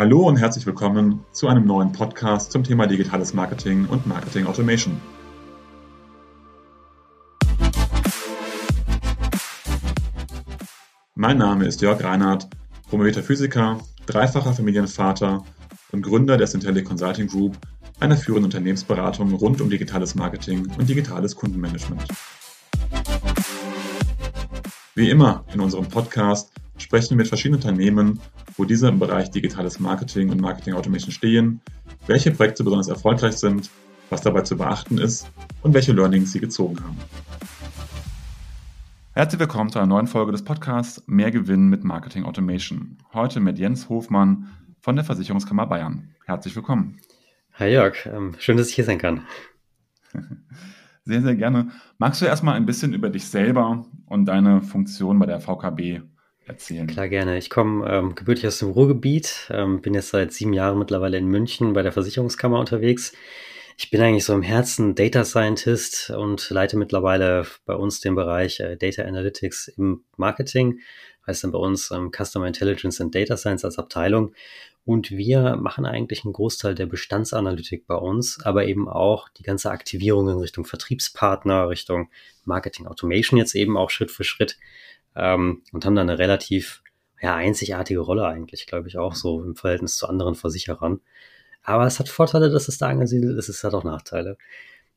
Hallo und herzlich willkommen zu einem neuen Podcast zum Thema digitales Marketing und Marketing Automation. Mein Name ist Jörg Reinhardt, promovierter Physiker, dreifacher Familienvater und Gründer der Centelli Consulting Group, einer führenden Unternehmensberatung rund um digitales Marketing und digitales Kundenmanagement. Wie immer in unserem Podcast sprechen wir mit verschiedenen Unternehmen, wo diese im Bereich digitales Marketing und Marketing Automation stehen, welche Projekte besonders erfolgreich sind, was dabei zu beachten ist und welche Learnings sie gezogen haben. Herzlich willkommen zu einer neuen Folge des Podcasts Mehr Gewinn mit Marketing Automation. Heute mit Jens Hofmann von der Versicherungskammer Bayern. Herzlich willkommen. Hi Jörg, ähm, schön, dass ich hier sein kann. Sehr, sehr gerne. Magst du erstmal ein bisschen über dich selber und deine Funktion bei der VKB erzählen? Klar, gerne. Ich komme ähm, gebürtig aus dem Ruhrgebiet, ähm, bin jetzt seit sieben Jahren mittlerweile in München bei der Versicherungskammer unterwegs. Ich bin eigentlich so im Herzen Data Scientist und leite mittlerweile bei uns den Bereich äh, Data Analytics im Marketing, heißt dann bei uns ähm, Customer Intelligence and Data Science als Abteilung. Und wir machen eigentlich einen Großteil der Bestandsanalytik bei uns, aber eben auch die ganze Aktivierung in Richtung Vertriebspartner, Richtung Marketing Automation jetzt eben auch Schritt für Schritt ähm, und haben da eine relativ ja, einzigartige Rolle eigentlich, glaube ich, auch so im Verhältnis zu anderen Versicherern. Aber es hat Vorteile, dass es da angesiedelt ist, es hat auch Nachteile.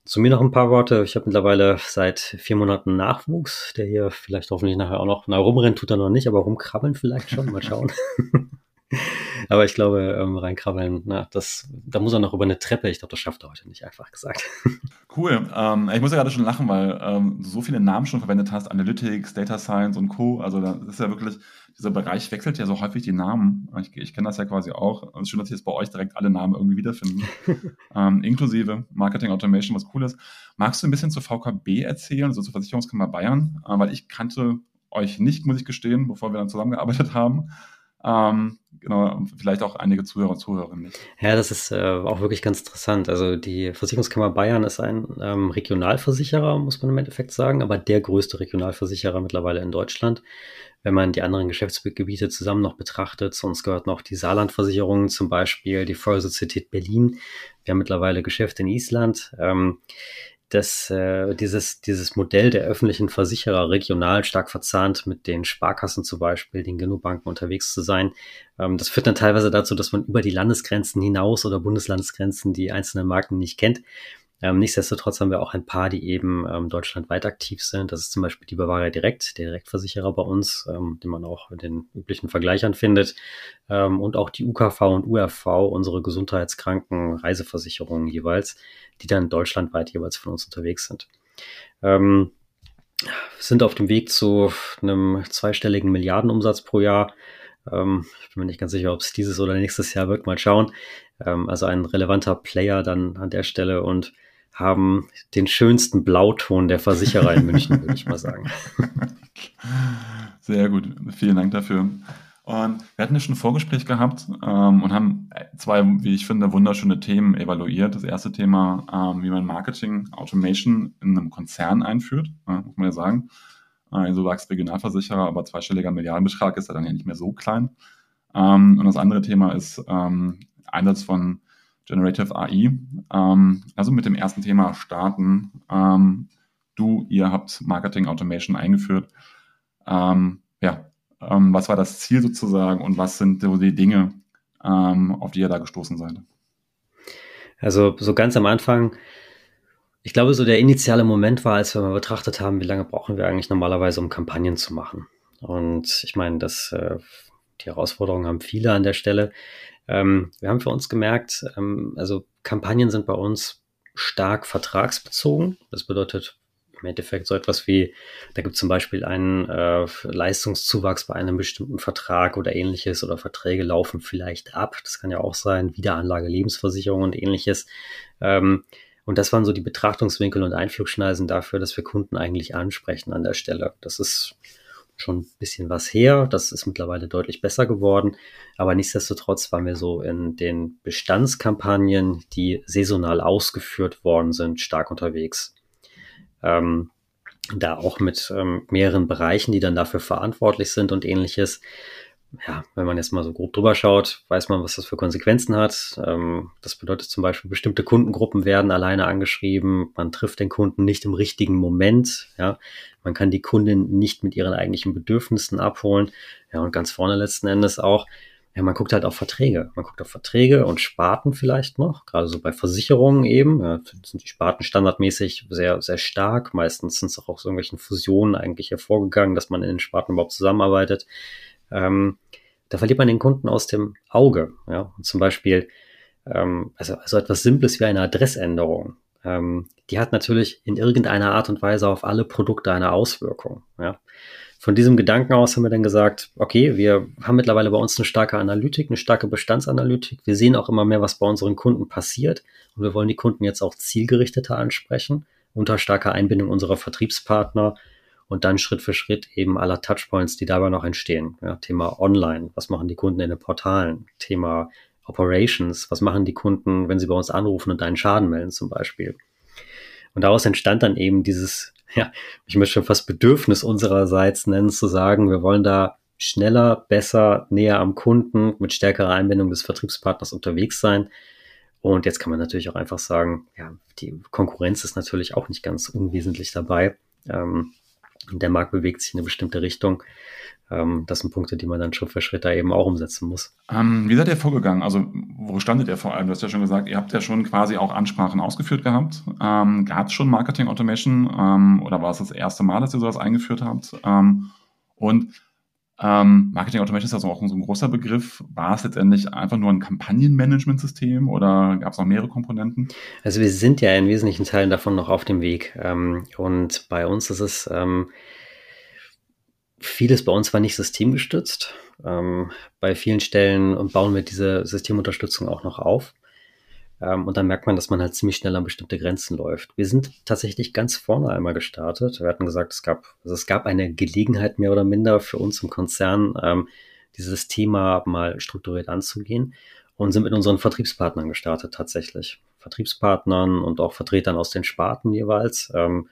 Zu mir noch ein paar Worte. Ich habe mittlerweile seit vier Monaten Nachwuchs, der hier vielleicht hoffentlich nachher auch noch, na, rumrennen tut er noch nicht, aber rumkrabbeln vielleicht schon, mal schauen. Aber ich glaube, ähm, reinkrabbeln, na, das, da muss er noch über eine Treppe. Ich glaube, das schafft er heute nicht, einfach gesagt. Cool. Ähm, ich muss ja gerade schon lachen, weil ähm, du so viele Namen schon verwendet hast, Analytics, Data Science und Co. Also da ist ja wirklich, dieser Bereich wechselt ja so häufig die Namen. Ich, ich kenne das ja quasi auch. Es ist schön, dass ich jetzt bei euch direkt alle Namen irgendwie wiederfinden. ähm, inklusive Marketing Automation, was cool ist. Magst du ein bisschen zur VKB erzählen, also zur Versicherungskammer Bayern? Äh, weil ich kannte euch nicht, muss ich gestehen, bevor wir dann zusammengearbeitet haben. Ähm, genau, vielleicht auch einige Zuhörer und Zuhörerinnen nicht. Ja, das ist äh, auch wirklich ganz interessant. Also die Versicherungskammer Bayern ist ein ähm, Regionalversicherer, muss man im Endeffekt sagen, aber der größte Regionalversicherer mittlerweile in Deutschland. Wenn man die anderen Geschäftsgebiete zusammen noch betrachtet, zu uns gehört noch die Saarlandversicherung, zum Beispiel die Vollsozietät Berlin. Wir haben mittlerweile Geschäfte in Island. Ähm, dass äh, dieses, dieses Modell der öffentlichen Versicherer regional stark verzahnt mit den Sparkassen zum Beispiel, den Genobanken unterwegs zu sein. Ähm, das führt dann teilweise dazu, dass man über die Landesgrenzen hinaus oder Bundeslandesgrenzen die einzelnen Marken nicht kennt. Ähm, nichtsdestotrotz haben wir auch ein paar, die eben ähm, deutschlandweit aktiv sind. Das ist zum Beispiel die Bavaria Direkt, der Direktversicherer bei uns, ähm, den man auch in den üblichen Vergleichern findet. Ähm, und auch die UKV und URV, unsere Gesundheitskranken Reiseversicherungen jeweils, die dann deutschlandweit jeweils von uns unterwegs sind. Ähm, sind auf dem Weg zu einem zweistelligen Milliardenumsatz pro Jahr. Ähm, ich bin mir nicht ganz sicher, ob es dieses oder nächstes Jahr wird. Mal schauen. Ähm, also ein relevanter Player dann an der Stelle und haben den schönsten Blauton der Versicherer in München, würde ich mal sagen. Sehr gut, vielen Dank dafür. Und wir hatten ja schon ein Vorgespräch gehabt ähm, und haben zwei, wie ich finde, wunderschöne Themen evaluiert. Das erste Thema, ähm, wie man Marketing Automation in einem Konzern einführt, äh, muss man ja sagen. Äh, so sagst Regionalversicherer, aber zweistelliger Milliardenbetrag ist ja dann ja nicht mehr so klein. Ähm, und das andere Thema ist ähm, Einsatz von Generative AI. Ähm, also mit dem ersten Thema starten. Ähm, du, ihr habt Marketing Automation eingeführt. Ähm, ja, ähm, was war das Ziel sozusagen und was sind so die Dinge, ähm, auf die ihr da gestoßen seid? Also so ganz am Anfang, ich glaube, so der initiale Moment war, als wir mal betrachtet haben, wie lange brauchen wir eigentlich normalerweise, um Kampagnen zu machen. Und ich meine, das, äh, die Herausforderungen haben viele an der Stelle. Ähm, wir haben für uns gemerkt, ähm, also Kampagnen sind bei uns stark vertragsbezogen. Das bedeutet im Endeffekt so etwas wie, da gibt es zum Beispiel einen äh, Leistungszuwachs bei einem bestimmten Vertrag oder ähnliches oder Verträge laufen vielleicht ab. Das kann ja auch sein, Wiederanlage, Lebensversicherung und ähnliches. Ähm, und das waren so die Betrachtungswinkel und Einflugschneisen dafür, dass wir Kunden eigentlich ansprechen an der Stelle. Das ist schon ein bisschen was her. Das ist mittlerweile deutlich besser geworden. Aber nichtsdestotrotz waren wir so in den Bestandskampagnen, die saisonal ausgeführt worden sind, stark unterwegs. Ähm, da auch mit ähm, mehreren Bereichen, die dann dafür verantwortlich sind und ähnliches. Ja, wenn man jetzt mal so grob drüber schaut, weiß man, was das für Konsequenzen hat. Ähm, das bedeutet zum Beispiel, bestimmte Kundengruppen werden alleine angeschrieben. Man trifft den Kunden nicht im richtigen Moment. Ja, man kann die Kundin nicht mit ihren eigentlichen Bedürfnissen abholen. Ja, und ganz vorne letzten Endes auch, ja, man guckt halt auf Verträge. Man guckt auf Verträge und Sparten vielleicht noch, gerade so bei Versicherungen eben. Ja, sind die Sparten standardmäßig sehr, sehr stark. Meistens sind es auch aus irgendwelchen Fusionen eigentlich hervorgegangen, dass man in den Sparten überhaupt zusammenarbeitet. Ähm, da verliert man den Kunden aus dem Auge. Ja? Und zum Beispiel, ähm, also, also etwas Simples wie eine Adressänderung. Ähm, die hat natürlich in irgendeiner Art und Weise auf alle Produkte eine Auswirkung. Ja? Von diesem Gedanken aus haben wir dann gesagt, okay, wir haben mittlerweile bei uns eine starke Analytik, eine starke Bestandsanalytik. Wir sehen auch immer mehr, was bei unseren Kunden passiert. Und wir wollen die Kunden jetzt auch zielgerichteter ansprechen, unter starker Einbindung unserer Vertriebspartner und dann Schritt für Schritt eben aller Touchpoints, die dabei noch entstehen. Ja, Thema Online, was machen die Kunden in den Portalen? Thema Operations, was machen die Kunden, wenn sie bei uns anrufen und einen Schaden melden zum Beispiel? Und daraus entstand dann eben dieses, ja, ich möchte schon fast Bedürfnis unsererseits nennen, zu sagen, wir wollen da schneller, besser, näher am Kunden mit stärkerer Einbindung des Vertriebspartners unterwegs sein. Und jetzt kann man natürlich auch einfach sagen, ja, die Konkurrenz ist natürlich auch nicht ganz unwesentlich dabei. Ähm, der Markt bewegt sich in eine bestimmte Richtung. Ähm, das sind Punkte, die man dann Schritt für Schritt da eben auch umsetzen muss. Ähm, wie seid ihr vorgegangen? Also wo standet ihr vor allem? Du hast ja schon gesagt, ihr habt ja schon quasi auch Ansprachen ausgeführt gehabt. Ähm, Gab es schon Marketing Automation ähm, oder war es das erste Mal, dass ihr sowas eingeführt habt? Ähm, und ähm, Marketing Automation ist ja also auch so ein großer Begriff. War es letztendlich einfach nur ein Kampagnenmanagementsystem oder gab es noch mehrere Komponenten? Also wir sind ja in wesentlichen Teilen davon noch auf dem Weg. Ähm, und bei uns ist es, ähm, vieles bei uns war nicht systemgestützt. Ähm, bei vielen Stellen bauen wir diese Systemunterstützung auch noch auf. Ähm, und dann merkt man, dass man halt ziemlich schnell an bestimmte Grenzen läuft. Wir sind tatsächlich ganz vorne einmal gestartet. Wir hatten gesagt, es gab, also es gab eine Gelegenheit mehr oder minder für uns im Konzern, ähm, dieses Thema mal strukturiert anzugehen und sind mit unseren Vertriebspartnern gestartet tatsächlich. Vertriebspartnern und auch Vertretern aus den Sparten jeweils. Ähm,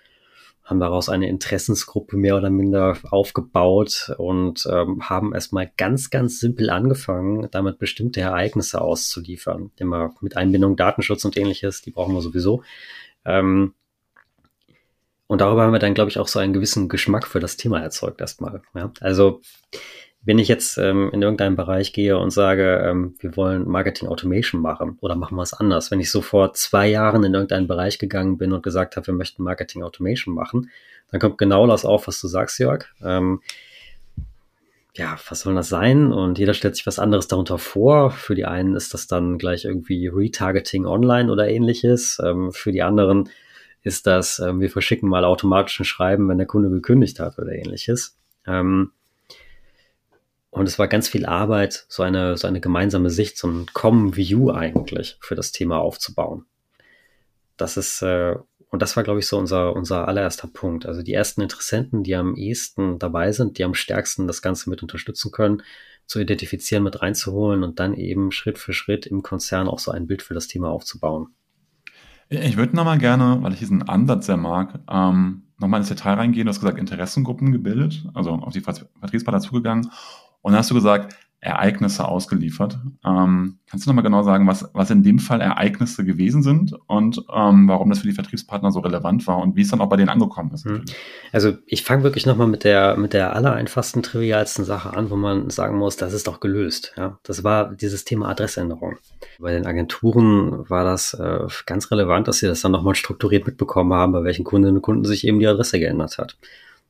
haben daraus eine Interessensgruppe mehr oder minder aufgebaut und ähm, haben erstmal ganz, ganz simpel angefangen, damit bestimmte Ereignisse auszuliefern. Immer mit Einbindung Datenschutz und ähnliches, die brauchen wir sowieso. Ähm, und darüber haben wir dann, glaube ich, auch so einen gewissen Geschmack für das Thema erzeugt erstmal. Ja? Also wenn ich jetzt ähm, in irgendeinen Bereich gehe und sage, ähm, wir wollen Marketing Automation machen oder machen wir es anders, wenn ich so vor zwei Jahren in irgendeinen Bereich gegangen bin und gesagt habe, wir möchten Marketing Automation machen, dann kommt genau das auf, was du sagst, Jörg. Ähm, ja, was soll das sein? Und jeder stellt sich was anderes darunter vor. Für die einen ist das dann gleich irgendwie Retargeting online oder ähnliches. Ähm, für die anderen ist das, ähm, wir verschicken mal automatisch ein Schreiben, wenn der Kunde gekündigt hat oder ähnliches. Ähm, und es war ganz viel Arbeit, so eine, so eine gemeinsame Sicht, so ein Common View eigentlich für das Thema aufzubauen. Das ist, äh, und das war, glaube ich, so unser, unser allererster Punkt. Also die ersten Interessenten, die am ehesten dabei sind, die am stärksten das Ganze mit unterstützen können, zu identifizieren, mit reinzuholen und dann eben Schritt für Schritt im Konzern auch so ein Bild für das Thema aufzubauen. Ich würde nochmal gerne, weil ich diesen Ansatz sehr mag, ähm, nochmal ins Detail reingehen. Du hast gesagt, Interessengruppen gebildet, also auf die Vertriebspartner zugegangen und dann hast du gesagt, Ereignisse ausgeliefert. Ähm, kannst du nochmal genau sagen, was, was in dem Fall Ereignisse gewesen sind und ähm, warum das für die Vertriebspartner so relevant war und wie es dann auch bei denen angekommen ist? Hm. Also ich fange wirklich nochmal mit der, mit der allereinfachsten, trivialsten Sache an, wo man sagen muss, das ist doch gelöst. Ja? Das war dieses Thema Adressänderung. Bei den Agenturen war das äh, ganz relevant, dass sie das dann nochmal strukturiert mitbekommen haben, bei welchen Kundinnen und Kunden sich eben die Adresse geändert hat.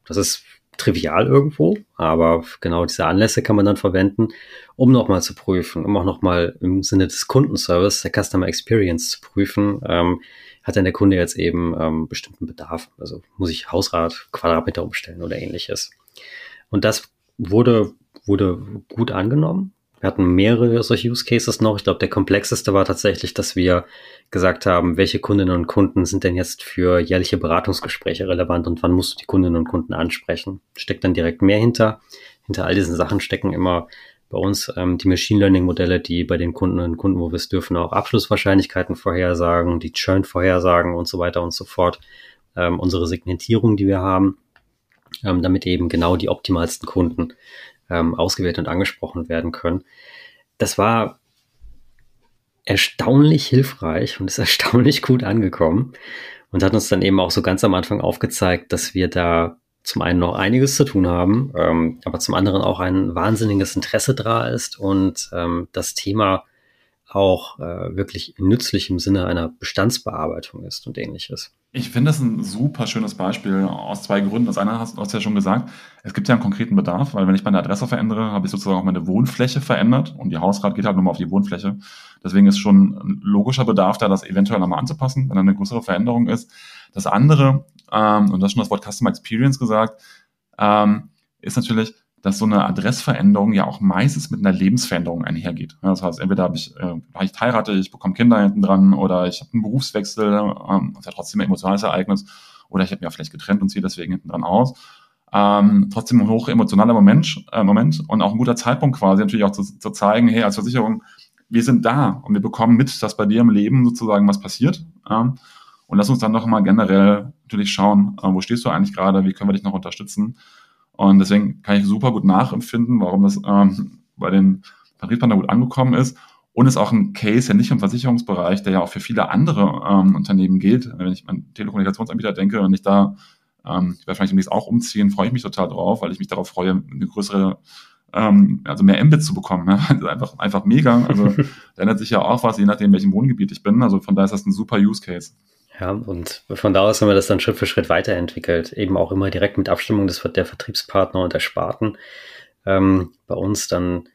Das ist trivial irgendwo, aber genau diese Anlässe kann man dann verwenden, um nochmal zu prüfen, um auch nochmal im Sinne des Kundenservice, der Customer Experience zu prüfen, ähm, hat denn der Kunde jetzt eben ähm, bestimmten Bedarf? Also muss ich Hausrat, Quadratmeter umstellen oder ähnliches. Und das wurde, wurde gut angenommen. Wir hatten mehrere solche Use Cases noch. Ich glaube, der komplexeste war tatsächlich, dass wir gesagt haben, welche Kundinnen und Kunden sind denn jetzt für jährliche Beratungsgespräche relevant und wann musst du die Kundinnen und Kunden ansprechen. Steckt dann direkt mehr hinter. Hinter all diesen Sachen stecken immer bei uns ähm, die Machine Learning Modelle, die bei den Kundinnen und Kunden, wo wir es dürfen, auch Abschlusswahrscheinlichkeiten vorhersagen, die Churn vorhersagen und so weiter und so fort. Ähm, unsere Segmentierung, die wir haben, ähm, damit eben genau die optimalsten Kunden ähm, ausgewählt und angesprochen werden können. Das war erstaunlich hilfreich und ist erstaunlich gut angekommen und hat uns dann eben auch so ganz am Anfang aufgezeigt, dass wir da zum einen noch einiges zu tun haben, ähm, aber zum anderen auch ein wahnsinniges Interesse da ist und ähm, das Thema auch äh, wirklich nützlich im Sinne einer Bestandsbearbeitung ist und ähnliches. Ich finde das ein super schönes Beispiel aus zwei Gründen. Das eine hast du ja schon gesagt, es gibt ja einen konkreten Bedarf, weil wenn ich meine Adresse verändere, habe ich sozusagen auch meine Wohnfläche verändert und die Hausrat geht halt nur mal auf die Wohnfläche. Deswegen ist schon ein logischer Bedarf da, das eventuell nochmal anzupassen, wenn da eine größere Veränderung ist. Das andere, ähm, und das ist schon das Wort Customer Experience gesagt, ähm, ist natürlich, dass so eine Adressveränderung ja auch meistens mit einer Lebensveränderung einhergeht. das heißt, entweder habe ich, äh, ich heirate, ich bekomme Kinder hinten dran oder ich habe einen Berufswechsel, ähm, das ist ja trotzdem ein emotionales Ereignis, oder ich habe mich ja vielleicht getrennt und ziehe deswegen hinten dran aus. Ähm, trotzdem ein hoch emotionaler Moment, äh, Moment und auch ein guter Zeitpunkt quasi natürlich auch zu, zu zeigen, hey, als Versicherung, wir sind da und wir bekommen mit, dass bei dir im Leben sozusagen was passiert. Ähm, und lass uns dann noch mal generell natürlich schauen, äh, wo stehst du eigentlich gerade, wie können wir dich noch unterstützen. Und deswegen kann ich super gut nachempfinden, warum das ähm, bei den Vertriebspartnern gut angekommen ist. Und ist auch ein Case ja nicht im Versicherungsbereich, der ja auch für viele andere ähm, Unternehmen gilt. Wenn ich an Telekommunikationsanbieter denke und ich da, ähm, ich werde wahrscheinlich demnächst auch umziehen, freue ich mich total drauf, weil ich mich darauf freue, eine größere, ähm, also mehr Mbit zu bekommen. Ne? Das ist einfach, einfach mega. Also da ändert sich ja auch was, je nachdem, welchem Wohngebiet ich bin. Also von daher ist das ein super Use Case. Ja, und von da aus haben wir das dann Schritt für Schritt weiterentwickelt. Eben auch immer direkt mit Abstimmung des, der Vertriebspartner und der Sparten. Ähm, bei uns dann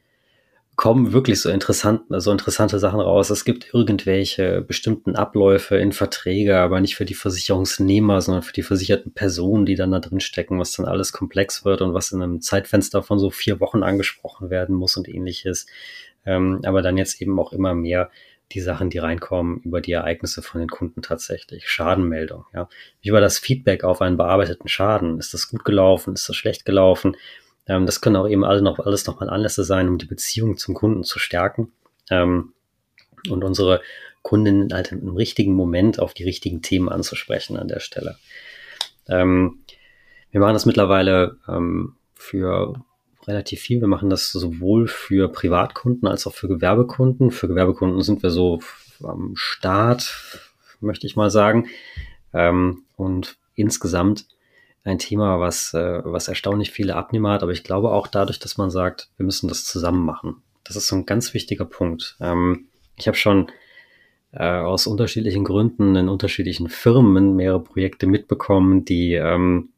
kommen wirklich so, interessant, so interessante Sachen raus. Es gibt irgendwelche bestimmten Abläufe in Verträge, aber nicht für die Versicherungsnehmer, sondern für die versicherten Personen, die dann da drin stecken, was dann alles komplex wird und was in einem Zeitfenster von so vier Wochen angesprochen werden muss und ähnliches. Ähm, aber dann jetzt eben auch immer mehr die Sachen, die reinkommen über die Ereignisse von den Kunden tatsächlich. Schadenmeldung, ja. War das Feedback auf einen bearbeiteten Schaden? Ist das gut gelaufen? Ist das schlecht gelaufen? Ähm, das können auch eben alle noch, alles nochmal Anlässe sein, um die Beziehung zum Kunden zu stärken. Ähm, und unsere Kundinnen halt im richtigen Moment auf die richtigen Themen anzusprechen an der Stelle. Ähm, wir machen das mittlerweile ähm, für relativ viel. Wir machen das sowohl für Privatkunden als auch für Gewerbekunden. Für Gewerbekunden sind wir so am Start, möchte ich mal sagen. Ähm, und insgesamt ein Thema, was, äh, was erstaunlich viele Abnehmer hat, aber ich glaube auch dadurch, dass man sagt, wir müssen das zusammen machen. Das ist so ein ganz wichtiger Punkt. Ähm, ich habe schon äh, aus unterschiedlichen Gründen in unterschiedlichen Firmen mehrere Projekte mitbekommen, die ähm,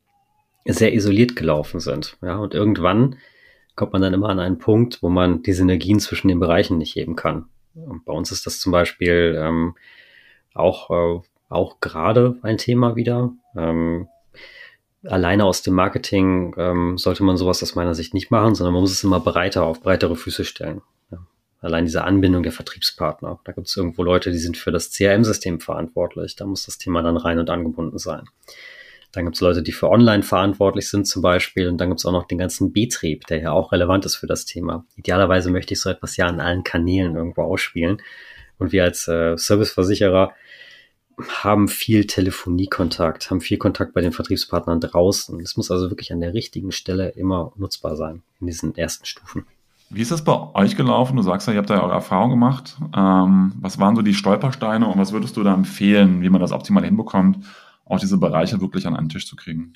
sehr isoliert gelaufen sind. Ja, und irgendwann kommt man dann immer an einen Punkt, wo man die Synergien zwischen den Bereichen nicht heben kann. Und bei uns ist das zum Beispiel ähm, auch, äh, auch gerade ein Thema wieder. Ähm, alleine aus dem Marketing ähm, sollte man sowas aus meiner Sicht nicht machen, sondern man muss es immer breiter auf breitere Füße stellen. Allein diese Anbindung der Vertriebspartner. Da gibt es irgendwo Leute, die sind für das CRM-System verantwortlich. Da muss das Thema dann rein und angebunden sein. Dann gibt es Leute, die für Online verantwortlich sind zum Beispiel. Und dann gibt es auch noch den ganzen Betrieb, der ja auch relevant ist für das Thema. Idealerweise möchte ich so etwas ja an allen Kanälen irgendwo ausspielen. Und wir als äh, Serviceversicherer haben viel Telefoniekontakt, haben viel Kontakt bei den Vertriebspartnern draußen. Es muss also wirklich an der richtigen Stelle immer nutzbar sein in diesen ersten Stufen. Wie ist das bei euch gelaufen? Du sagst ja, ihr habt da eure Erfahrung gemacht. Ähm, was waren so die Stolpersteine und was würdest du da empfehlen, wie man das optimal hinbekommt, auch diese Bereiche wirklich an einen Tisch zu kriegen.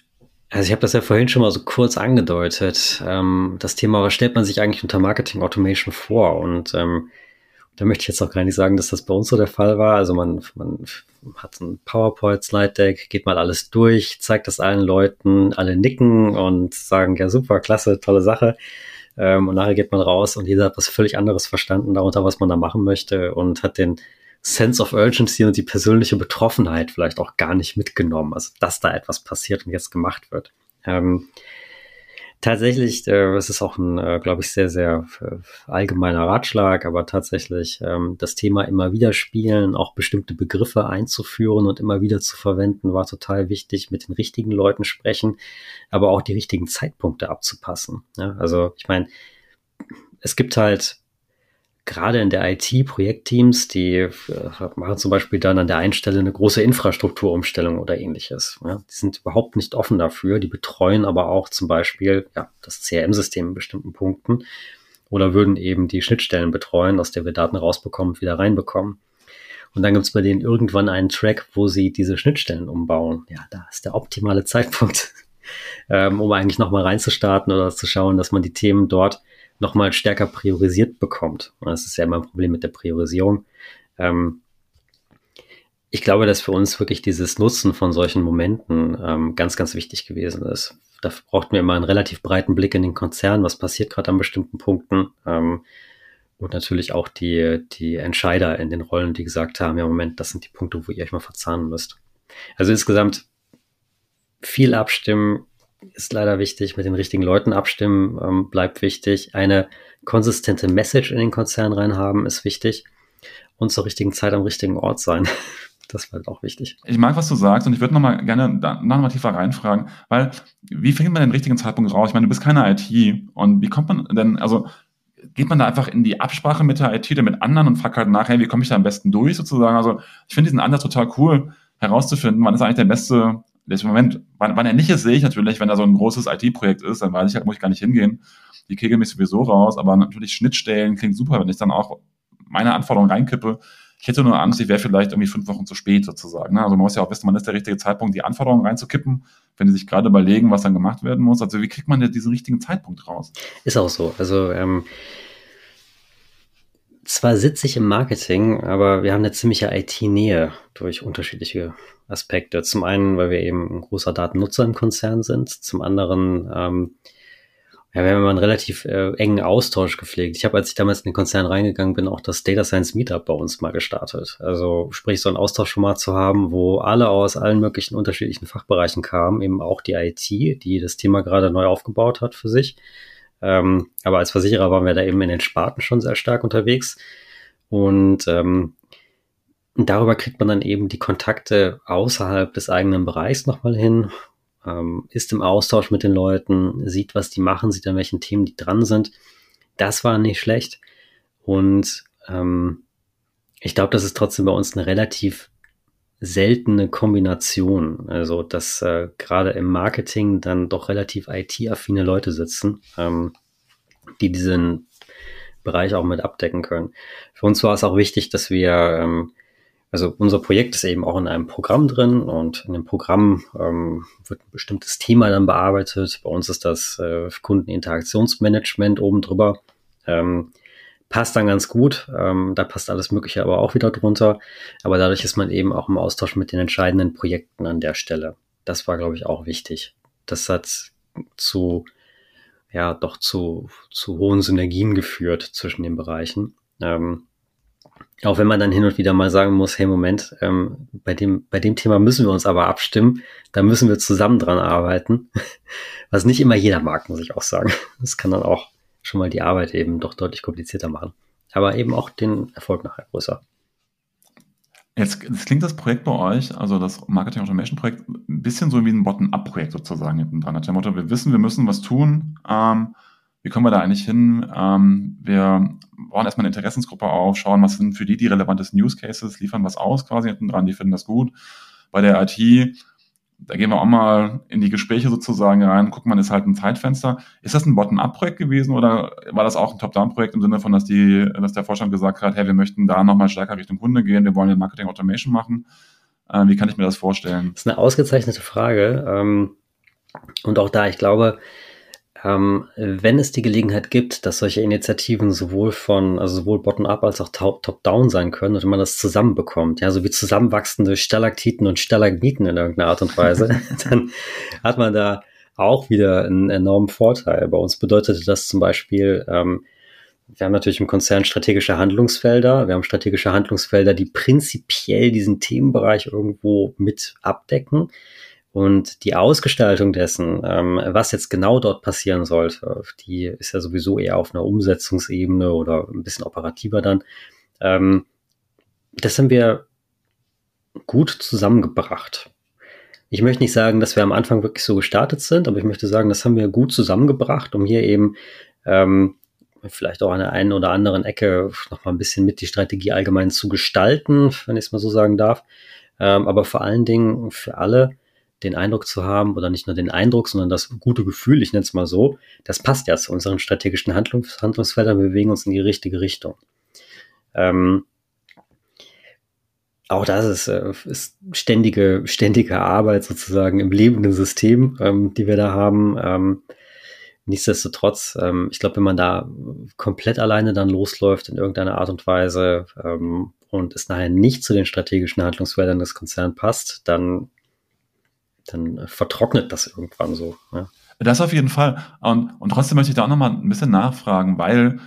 Also ich habe das ja vorhin schon mal so kurz angedeutet. Ähm, das Thema, was stellt man sich eigentlich unter Marketing Automation vor? Und ähm, da möchte ich jetzt auch gar nicht sagen, dass das bei uns so der Fall war. Also man, man hat ein PowerPoint-Slide-Deck, geht mal alles durch, zeigt das allen Leuten, alle nicken und sagen, ja super, klasse, tolle Sache. Ähm, und nachher geht man raus und jeder hat was völlig anderes verstanden darunter, was man da machen möchte und hat den Sense of Urgency und die persönliche Betroffenheit vielleicht auch gar nicht mitgenommen. Also, dass da etwas passiert und jetzt gemacht wird. Ähm, tatsächlich, äh, es ist auch ein, äh, glaube ich, sehr, sehr äh, allgemeiner Ratschlag, aber tatsächlich ähm, das Thema immer wieder spielen, auch bestimmte Begriffe einzuführen und immer wieder zu verwenden, war total wichtig, mit den richtigen Leuten sprechen, aber auch die richtigen Zeitpunkte abzupassen. Ja, also ich meine, es gibt halt gerade in der IT Projektteams, die äh, machen zum Beispiel dann an der einen Stelle eine große Infrastrukturumstellung oder ähnliches. Ja, die sind überhaupt nicht offen dafür. Die betreuen aber auch zum Beispiel ja, das CRM-System in bestimmten Punkten oder würden eben die Schnittstellen betreuen, aus der wir Daten rausbekommen und wieder reinbekommen. Und dann gibt es bei denen irgendwann einen Track, wo sie diese Schnittstellen umbauen. Ja, da ist der optimale Zeitpunkt, ähm, um eigentlich nochmal reinzustarten oder zu schauen, dass man die Themen dort nochmal stärker priorisiert bekommt. Das ist ja immer ein Problem mit der Priorisierung. Ähm, ich glaube, dass für uns wirklich dieses Nutzen von solchen Momenten ähm, ganz, ganz wichtig gewesen ist. Da brauchten wir immer einen relativ breiten Blick in den Konzern, was passiert gerade an bestimmten Punkten. Ähm, und natürlich auch die, die Entscheider in den Rollen, die gesagt haben, ja, Moment, das sind die Punkte, wo ihr euch mal verzahnen müsst. Also insgesamt viel abstimmen, ist leider wichtig. Mit den richtigen Leuten abstimmen ähm, bleibt wichtig. Eine konsistente Message in den Konzern reinhaben ist wichtig. Und zur richtigen Zeit am richtigen Ort sein. Das war halt auch wichtig. Ich mag, was du sagst und ich würde nochmal gerne nochmal tiefer reinfragen, weil wie findet man den richtigen Zeitpunkt raus? Ich meine, du bist keine IT und wie kommt man denn, also geht man da einfach in die Absprache mit der IT oder mit anderen und fragt halt nachher, wie komme ich da am besten durch sozusagen? Also ich finde diesen Ansatz total cool herauszufinden, wann ist eigentlich der beste der Moment, wann, wann er nicht ist, sehe ich natürlich, wenn da so ein großes IT-Projekt ist, dann weiß ich halt, muss ich gar nicht hingehen. Die kegeln mich sowieso raus, aber natürlich Schnittstellen klingt super, wenn ich dann auch meine Anforderungen reinkippe. Ich hätte nur Angst, ich wäre vielleicht irgendwie fünf Wochen zu spät sozusagen. Ne? Also man muss ja auch wissen, wann ist der richtige Zeitpunkt, die Anforderungen reinzukippen, wenn die sich gerade überlegen, was dann gemacht werden muss. Also wie kriegt man denn diesen richtigen Zeitpunkt raus? Ist auch so. Also ähm, zwar sitze ich im Marketing, aber wir haben eine ziemliche IT-Nähe durch unterschiedliche Aspekte. Zum einen, weil wir eben ein großer Datennutzer im Konzern sind. Zum anderen, ähm, ja, wir haben immer einen relativ äh, engen Austausch gepflegt. Ich habe, als ich damals in den Konzern reingegangen bin, auch das Data Science Meetup bei uns mal gestartet. Also sprich, so ein Austauschformat zu haben, wo alle aus allen möglichen unterschiedlichen Fachbereichen kamen, eben auch die IT, die das Thema gerade neu aufgebaut hat für sich. Ähm, aber als Versicherer waren wir da eben in den Sparten schon sehr stark unterwegs. Und ähm, darüber kriegt man dann eben die Kontakte außerhalb des eigenen Bereichs nochmal hin, ähm, ist im Austausch mit den Leuten, sieht, was die machen, sieht an welchen Themen die dran sind. Das war nicht schlecht. Und ähm, ich glaube, das ist trotzdem bei uns eine relativ seltene Kombination. Also, dass äh, gerade im Marketing dann doch relativ IT-affine Leute sitzen, ähm, die diesen Bereich auch mit abdecken können. Für uns war es auch wichtig, dass wir, ähm, also unser Projekt ist eben auch in einem Programm drin und in dem Programm ähm, wird ein bestimmtes Thema dann bearbeitet. Bei uns ist das äh, Kundeninteraktionsmanagement oben drüber. Ähm, passt dann ganz gut. Ähm, da passt alles Mögliche aber auch wieder drunter. Aber dadurch ist man eben auch im Austausch mit den entscheidenden Projekten an der Stelle. Das war, glaube ich, auch wichtig. Das hat zu, ja, doch zu, zu hohen Synergien geführt zwischen den Bereichen. Ähm, auch wenn man dann hin und wieder mal sagen muss, hey Moment, ähm, bei, dem, bei dem Thema müssen wir uns aber abstimmen, da müssen wir zusammen dran arbeiten. Was nicht immer jeder mag, muss ich auch sagen. Das kann dann auch schon mal die Arbeit eben doch deutlich komplizierter machen. Aber eben auch den Erfolg nachher größer. Jetzt, jetzt klingt das Projekt bei euch, also das Marketing Automation Projekt, ein bisschen so wie ein Bottom-up-Projekt sozusagen hinten dran. Der Motto, wir wissen, wir müssen was tun. Ähm, wie kommen wir da eigentlich hin? Ähm, wir bauen erstmal eine Interessensgruppe auf, schauen, was sind für die die relevantesten Use Cases, liefern was aus quasi hinten dran, die finden das gut. Bei der IT da gehen wir auch mal in die Gespräche sozusagen rein, gucken, man ist halt ein Zeitfenster. Ist das ein Bottom-up-Projekt gewesen oder war das auch ein Top-down-Projekt im Sinne von, dass die, dass der Vorstand gesagt hat, hey, wir möchten da nochmal stärker Richtung Kunde gehen, wir wollen ja Marketing Automation machen? Äh, wie kann ich mir das vorstellen? Das ist eine ausgezeichnete Frage. Ähm, und auch da, ich glaube, ähm, wenn es die Gelegenheit gibt, dass solche Initiativen sowohl von, also sowohl bottom-up als auch top-down sein können und man das zusammenbekommt, ja, so wie zusammenwachsende Stalaktiten und Stalagmiten in irgendeiner Art und Weise, dann hat man da auch wieder einen enormen Vorteil. Bei uns bedeutete das zum Beispiel, ähm, wir haben natürlich im Konzern strategische Handlungsfelder. Wir haben strategische Handlungsfelder, die prinzipiell diesen Themenbereich irgendwo mit abdecken. Und die Ausgestaltung dessen, ähm, was jetzt genau dort passieren sollte, die ist ja sowieso eher auf einer Umsetzungsebene oder ein bisschen operativer dann. Ähm, das haben wir gut zusammengebracht. Ich möchte nicht sagen, dass wir am Anfang wirklich so gestartet sind, aber ich möchte sagen, das haben wir gut zusammengebracht, um hier eben ähm, vielleicht auch an der einen oder anderen Ecke noch mal ein bisschen mit die Strategie allgemein zu gestalten, wenn ich es mal so sagen darf. Ähm, aber vor allen Dingen für alle den Eindruck zu haben, oder nicht nur den Eindruck, sondern das gute Gefühl, ich nenne es mal so, das passt ja zu unseren strategischen Handlungs Handlungsfeldern, wir bewegen uns in die richtige Richtung. Ähm, auch das ist, äh, ist ständige, ständige Arbeit sozusagen im lebenden System, ähm, die wir da haben. Ähm, nichtsdestotrotz, ähm, ich glaube, wenn man da komplett alleine dann losläuft in irgendeiner Art und Weise ähm, und es nachher nicht zu den strategischen Handlungsfeldern des Konzerns passt, dann, dann vertrocknet das irgendwann so. Ja. Das auf jeden Fall. Und, und trotzdem möchte ich da auch nochmal ein bisschen nachfragen, weil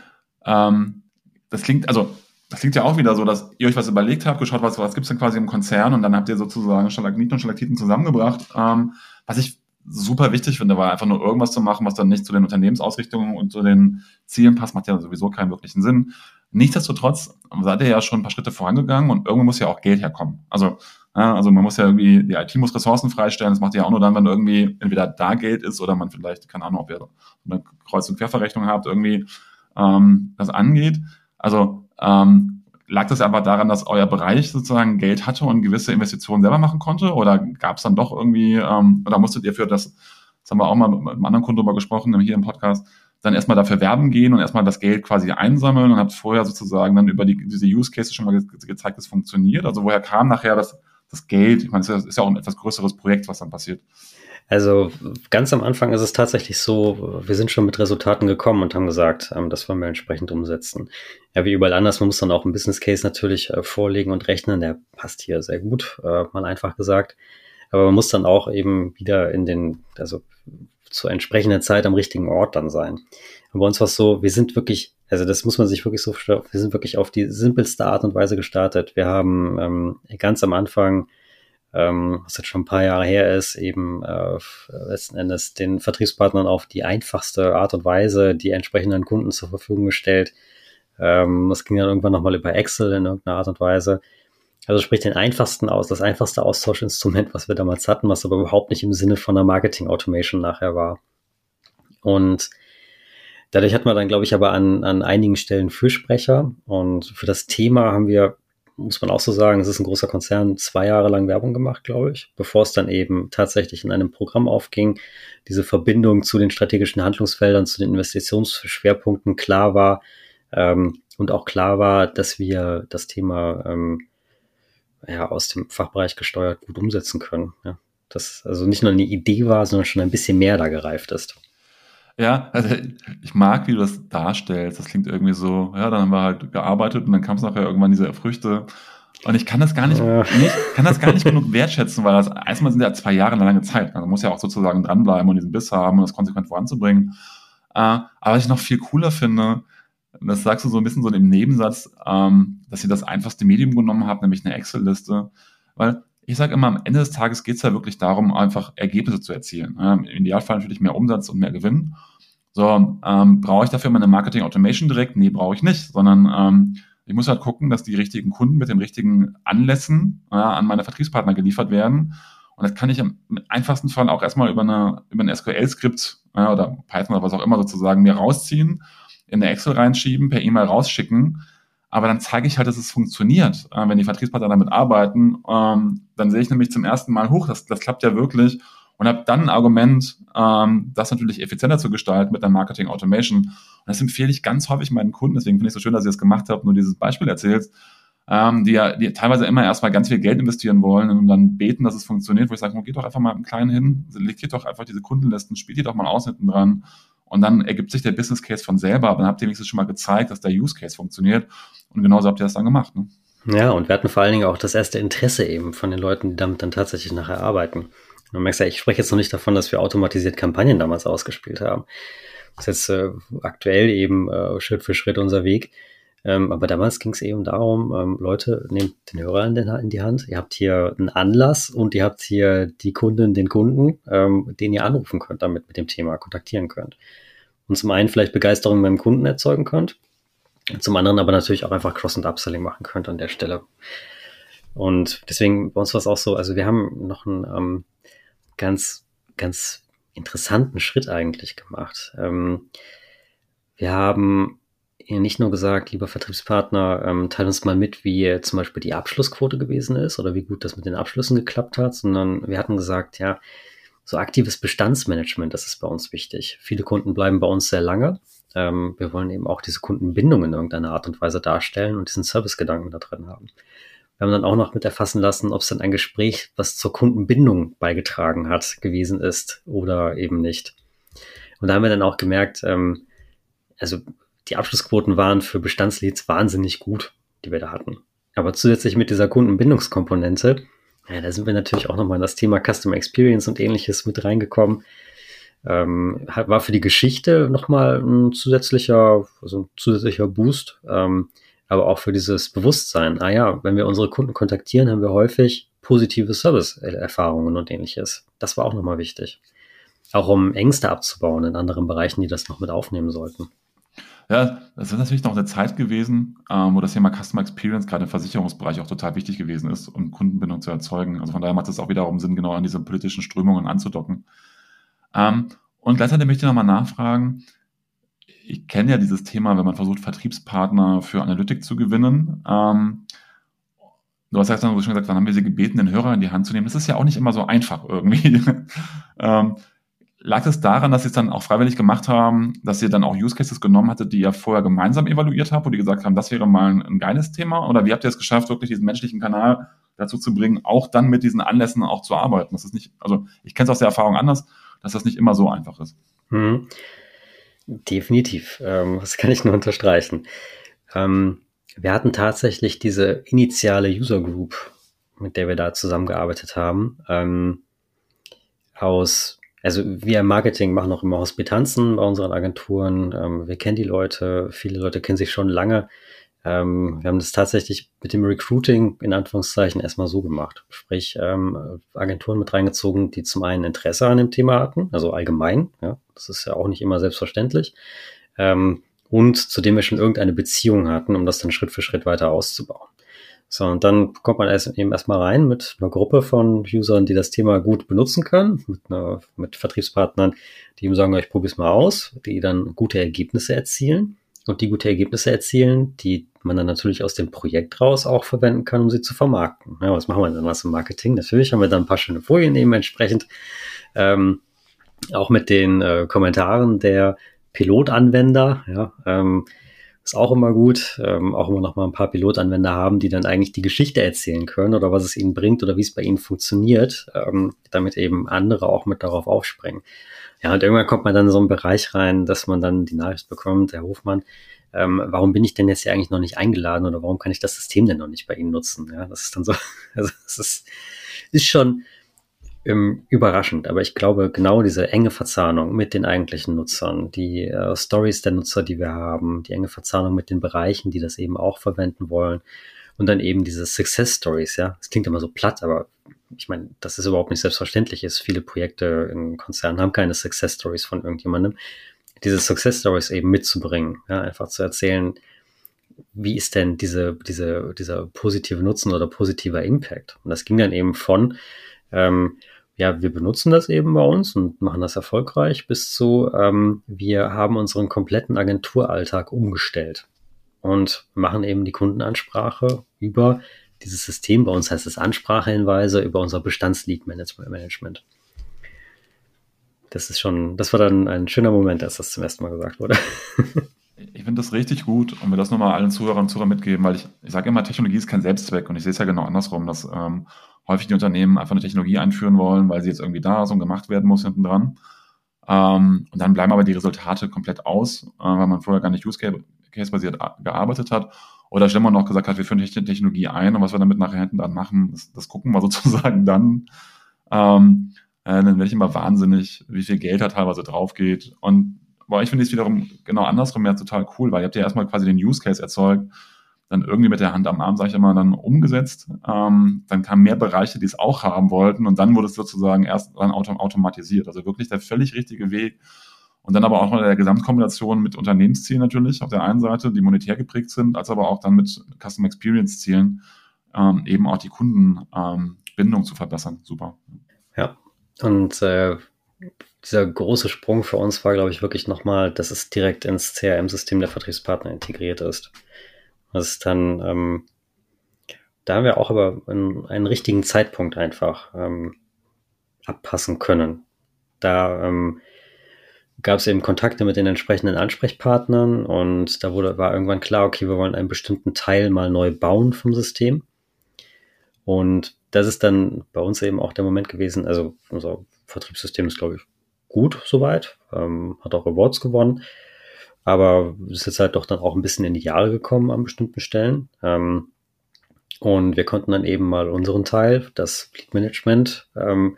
ähm, das klingt, also das klingt ja auch wieder so, dass ihr euch was überlegt habt, geschaut, was, was gibt es denn quasi im Konzern und dann habt ihr sozusagen Stalagniten und Stalaktiten zusammengebracht. Ähm, was ich super wichtig finde, war einfach nur irgendwas zu machen, was dann nicht zu den Unternehmensausrichtungen und zu den Zielen passt, macht ja sowieso keinen wirklichen Sinn. Nichtsdestotrotz seid ihr ja schon ein paar Schritte vorangegangen und irgendwo muss ja auch Geld herkommen. Also, also man muss ja irgendwie, die IT muss Ressourcen freistellen, das macht ihr ja auch nur dann, wenn irgendwie entweder da Geld ist oder man vielleicht, keine Ahnung, ob ihr eine Kreuz- und Querverrechnung habt, irgendwie ähm, das angeht. Also ähm, lag das einfach daran, dass euer Bereich sozusagen Geld hatte und gewisse Investitionen selber machen konnte? Oder gab es dann doch irgendwie, ähm, oder musstet ihr für das, das haben wir auch mal mit einem anderen Kunden drüber gesprochen, hier im Podcast, dann erstmal dafür werben gehen und erstmal das Geld quasi einsammeln und habt vorher sozusagen dann über die, diese Use Cases schon mal ge gezeigt, es funktioniert? Also woher kam nachher das, das Geld? Ich meine, es ist ja auch ein etwas größeres Projekt, was dann passiert. Also ganz am Anfang ist es tatsächlich so, wir sind schon mit Resultaten gekommen und haben gesagt, ähm, das wollen wir entsprechend umsetzen. Ja, wie überall anders, man muss dann auch ein Business Case natürlich äh, vorlegen und rechnen, der passt hier sehr gut, äh, mal einfach gesagt. Aber man muss dann auch eben wieder in den, also zur entsprechenden Zeit am richtigen Ort dann sein. Und bei uns war es so, wir sind wirklich, also das muss man sich wirklich so, wir sind wirklich auf die simpelste Art und Weise gestartet. Wir haben ähm, ganz am Anfang ähm, was jetzt schon ein paar Jahre her ist, eben äh, letzten Endes den Vertriebspartnern auf die einfachste Art und Weise die entsprechenden Kunden zur Verfügung gestellt. Ähm, das ging dann irgendwann nochmal über Excel in irgendeiner Art und Weise. Also sprich den einfachsten aus, das einfachste Austauschinstrument, was wir damals hatten, was aber überhaupt nicht im Sinne von einer Marketing Automation nachher war. Und dadurch hat man dann, glaube ich, aber an, an einigen Stellen Fürsprecher. Und für das Thema haben wir muss man auch so sagen, es ist ein großer Konzern, zwei Jahre lang Werbung gemacht, glaube ich, bevor es dann eben tatsächlich in einem Programm aufging, diese Verbindung zu den strategischen Handlungsfeldern, zu den Investitionsschwerpunkten klar war ähm, und auch klar war, dass wir das Thema ähm, ja, aus dem Fachbereich gesteuert gut umsetzen können. Ja. Das also nicht nur eine Idee war, sondern schon ein bisschen mehr da gereift ist. Ja, also ich mag, wie du das darstellst. Das klingt irgendwie so, ja, dann haben wir halt gearbeitet und dann kam es nachher irgendwann diese Früchte. Und ich kann das gar nicht, ja. nicht kann das gar nicht genug wertschätzen, weil das erstmal sind ja zwei Jahre eine lange Zeit. Also man muss ja auch sozusagen dranbleiben und diesen Biss haben und das konsequent voranzubringen. Äh, aber was ich noch viel cooler finde, das sagst du so ein bisschen so im Nebensatz, ähm, dass ihr das einfachste Medium genommen habt, nämlich eine Excel-Liste. Weil ich sage immer, am Ende des Tages geht es ja wirklich darum, einfach Ergebnisse zu erzielen. Im Idealfall natürlich mehr Umsatz und mehr Gewinn. So, ähm, brauche ich dafür meine Marketing Automation direkt? Nee, brauche ich nicht, sondern ähm, ich muss halt gucken, dass die richtigen Kunden mit den richtigen Anlässen äh, an meine Vertriebspartner geliefert werden. Und das kann ich im einfachsten Fall auch erstmal über, eine, über ein SQL-Skript äh, oder Python oder was auch immer sozusagen mir rausziehen, in eine Excel reinschieben, per E-Mail rausschicken aber dann zeige ich halt, dass es funktioniert. Äh, wenn die Vertriebspartner damit arbeiten, ähm, dann sehe ich nämlich zum ersten Mal, hoch, das, das klappt ja wirklich und habe dann ein Argument, ähm, das natürlich effizienter zu gestalten mit der Marketing Automation. Und das empfehle ich ganz häufig meinen Kunden, deswegen finde ich es so schön, dass ihr das gemacht habt, nur dieses Beispiel erzählst, ähm, die ja die teilweise immer erstmal ganz viel Geld investieren wollen und dann beten, dass es funktioniert, wo ich sage, geht doch einfach mal im Kleinen hin, legt hier doch einfach diese Kundenlisten, spielt hier doch mal aus hinten dran und dann ergibt sich der Business Case von selber, aber dann habt ihr wenigstens schon mal gezeigt, dass der Use Case funktioniert und genauso habt ihr das dann gemacht. Ne? Ja, und wir hatten vor allen Dingen auch das erste Interesse eben von den Leuten, die damit dann tatsächlich nachher arbeiten. Du merkst ja, ich spreche jetzt noch nicht davon, dass wir automatisiert Kampagnen damals ausgespielt haben. Das ist jetzt äh, aktuell eben äh, Schritt für Schritt unser Weg. Ähm, aber damals ging es eben darum, ähm, Leute, nehmt den Hörer in, den, in, die Hand, ihr habt hier einen Anlass und ihr habt hier die Kundin, den Kunden, ähm, den ihr anrufen könnt, damit mit dem Thema kontaktieren könnt. Und zum einen vielleicht Begeisterung beim Kunden erzeugen könnt, zum anderen aber natürlich auch einfach Cross- und Upselling machen könnt an der Stelle. Und deswegen bei uns war es auch so, also wir haben noch einen ähm, ganz, ganz interessanten Schritt eigentlich gemacht. Ähm, wir haben nicht nur gesagt, lieber Vertriebspartner, ähm, teil uns mal mit, wie zum Beispiel die Abschlussquote gewesen ist oder wie gut das mit den Abschlüssen geklappt hat, sondern wir hatten gesagt, ja, so aktives Bestandsmanagement, das ist bei uns wichtig. Viele Kunden bleiben bei uns sehr lange. Ähm, wir wollen eben auch diese Kundenbindung in irgendeiner Art und Weise darstellen und diesen Servicegedanken da drin haben. Wir haben dann auch noch mit erfassen lassen, ob es dann ein Gespräch, was zur Kundenbindung beigetragen hat, gewesen ist oder eben nicht. Und da haben wir dann auch gemerkt, ähm, also die Abschlussquoten waren für Bestandsleads wahnsinnig gut, die wir da hatten. Aber zusätzlich mit dieser Kundenbindungskomponente, ja, da sind wir natürlich auch nochmal in das Thema Customer Experience und ähnliches mit reingekommen. Ähm, war für die Geschichte nochmal ein zusätzlicher, also ein zusätzlicher Boost, ähm, aber auch für dieses Bewusstsein. Ah ja, wenn wir unsere Kunden kontaktieren, haben wir häufig positive Service-Erfahrungen und ähnliches. Das war auch nochmal wichtig. Auch um Ängste abzubauen in anderen Bereichen, die das noch mit aufnehmen sollten. Ja, das ist natürlich noch eine Zeit gewesen, ähm, wo das Thema Customer Experience gerade im Versicherungsbereich auch total wichtig gewesen ist, um Kundenbindung zu erzeugen. Also von daher macht es auch wiederum Sinn, genau an diese politischen Strömungen anzudocken. Ähm, und gleichzeitig möchte ich nochmal nachfragen, ich kenne ja dieses Thema, wenn man versucht, Vertriebspartner für Analytik zu gewinnen. Ähm, du hast ja schon gesagt, dann haben wir sie gebeten, den Hörer in die Hand zu nehmen. Das ist ja auch nicht immer so einfach irgendwie. ähm, Lag es daran, dass Sie es dann auch freiwillig gemacht haben, dass ihr dann auch Use Cases genommen hattet, die ihr vorher gemeinsam evaluiert habt, wo die gesagt haben, das wäre mal ein, ein geiles Thema? Oder wie habt ihr es geschafft, wirklich diesen menschlichen Kanal dazu zu bringen, auch dann mit diesen Anlässen auch zu arbeiten? Das ist nicht, also ich kenne es aus der Erfahrung anders, dass das nicht immer so einfach ist. Hm. Definitiv. Ähm, das kann ich nur unterstreichen. Ähm, wir hatten tatsächlich diese initiale User Group, mit der wir da zusammengearbeitet haben, ähm, aus also wir im Marketing machen auch immer Hospitanzen bei unseren Agenturen. Ähm, wir kennen die Leute, viele Leute kennen sich schon lange. Ähm, wir haben das tatsächlich mit dem Recruiting in Anführungszeichen erstmal so gemacht. Sprich, ähm, Agenturen mit reingezogen, die zum einen Interesse an dem Thema hatten, also allgemein, ja, das ist ja auch nicht immer selbstverständlich. Ähm, und zu dem wir schon irgendeine Beziehung hatten, um das dann Schritt für Schritt weiter auszubauen. So, und dann kommt man erst, eben erstmal rein mit einer Gruppe von Usern, die das Thema gut benutzen können, mit, einer, mit Vertriebspartnern, die ihm sagen, ich probiere es mal aus, die dann gute Ergebnisse erzielen und die gute Ergebnisse erzielen, die man dann natürlich aus dem Projekt raus auch verwenden kann, um sie zu vermarkten. Ja, was machen wir denn was im Marketing? Natürlich haben wir dann ein paar schöne Folien eben entsprechend, ähm, auch mit den äh, Kommentaren der Pilotanwender, ja, ähm, ist auch immer gut. Ähm, auch immer noch mal ein paar Pilotanwender haben, die dann eigentlich die Geschichte erzählen können oder was es ihnen bringt oder wie es bei ihnen funktioniert, ähm, damit eben andere auch mit darauf aufspringen. Ja, und irgendwann kommt man dann in so einen Bereich rein, dass man dann die Nachricht bekommt, Herr Hofmann, ähm, warum bin ich denn jetzt hier eigentlich noch nicht eingeladen oder warum kann ich das System denn noch nicht bei Ihnen nutzen? Ja, das ist dann so, also es ist, ist schon, ähm, überraschend. Aber ich glaube, genau diese enge Verzahnung mit den eigentlichen Nutzern, die äh, Stories der Nutzer, die wir haben, die enge Verzahnung mit den Bereichen, die das eben auch verwenden wollen und dann eben diese Success Stories, ja. Es klingt immer so platt, aber ich meine, das ist überhaupt nicht selbstverständlich ist. Viele Projekte in Konzernen haben keine Success Stories von irgendjemandem. Diese Success Stories eben mitzubringen, ja, einfach zu erzählen, wie ist denn diese, diese, dieser positive Nutzen oder positiver Impact? Und das ging dann eben von, ähm, ja, wir benutzen das eben bei uns und machen das erfolgreich bis zu, ähm, wir haben unseren kompletten Agenturalltag umgestellt und machen eben die Kundenansprache über dieses System. Bei uns heißt es Ansprachehinweise über unser Bestandslead-Management. Das ist schon, das war dann ein schöner Moment, als das zum ersten Mal gesagt wurde. Ich finde das richtig gut und will das nochmal allen Zuhörern und Zuhörern mitgeben, weil ich, ich sage immer, Technologie ist kein Selbstzweck und ich sehe es ja genau andersrum, dass ähm, häufig die Unternehmen einfach eine Technologie einführen wollen, weil sie jetzt irgendwie da ist und gemacht werden muss hinten dran. Ähm, und dann bleiben aber die Resultate komplett aus, äh, weil man vorher gar nicht Use Case-basiert gearbeitet hat. Oder schlimmer noch gesagt hat, wir führen Technologie ein und was wir damit nachher hinten dran machen, das, das gucken wir sozusagen dann. Ähm, äh, dann werde ich immer wahnsinnig, wie viel Geld da teilweise drauf geht. Und aber ich finde es wiederum genau andersrum ja total cool, weil ihr habt ja erstmal quasi den Use Case erzeugt dann irgendwie mit der Hand am Arm, sage ich immer, dann umgesetzt. Ähm, dann kamen mehr Bereiche, die es auch haben wollten und dann wurde es sozusagen erst dann autom automatisiert. Also wirklich der völlig richtige Weg. Und dann aber auch in der Gesamtkombination mit Unternehmenszielen natürlich auf der einen Seite, die monetär geprägt sind, als aber auch dann mit Custom Experience Zielen ähm, eben auch die Kundenbindung ähm, zu verbessern. Super. Ja, und äh, dieser große Sprung für uns war, glaube ich, wirklich nochmal, dass es direkt ins CRM-System der Vertriebspartner integriert ist. Das ist dann, ähm, da haben wir auch aber in einen richtigen Zeitpunkt einfach ähm, abpassen können. Da ähm, gab es eben Kontakte mit den entsprechenden Ansprechpartnern und da wurde, war irgendwann klar, okay, wir wollen einen bestimmten Teil mal neu bauen vom System. Und das ist dann bei uns eben auch der Moment gewesen, also unser Vertriebssystem ist, glaube ich, gut soweit, ähm, hat auch Awards gewonnen, aber ist jetzt halt doch dann auch ein bisschen in die Jahre gekommen an bestimmten Stellen. Ähm, und wir konnten dann eben mal unseren Teil, das Fleet Management, ähm,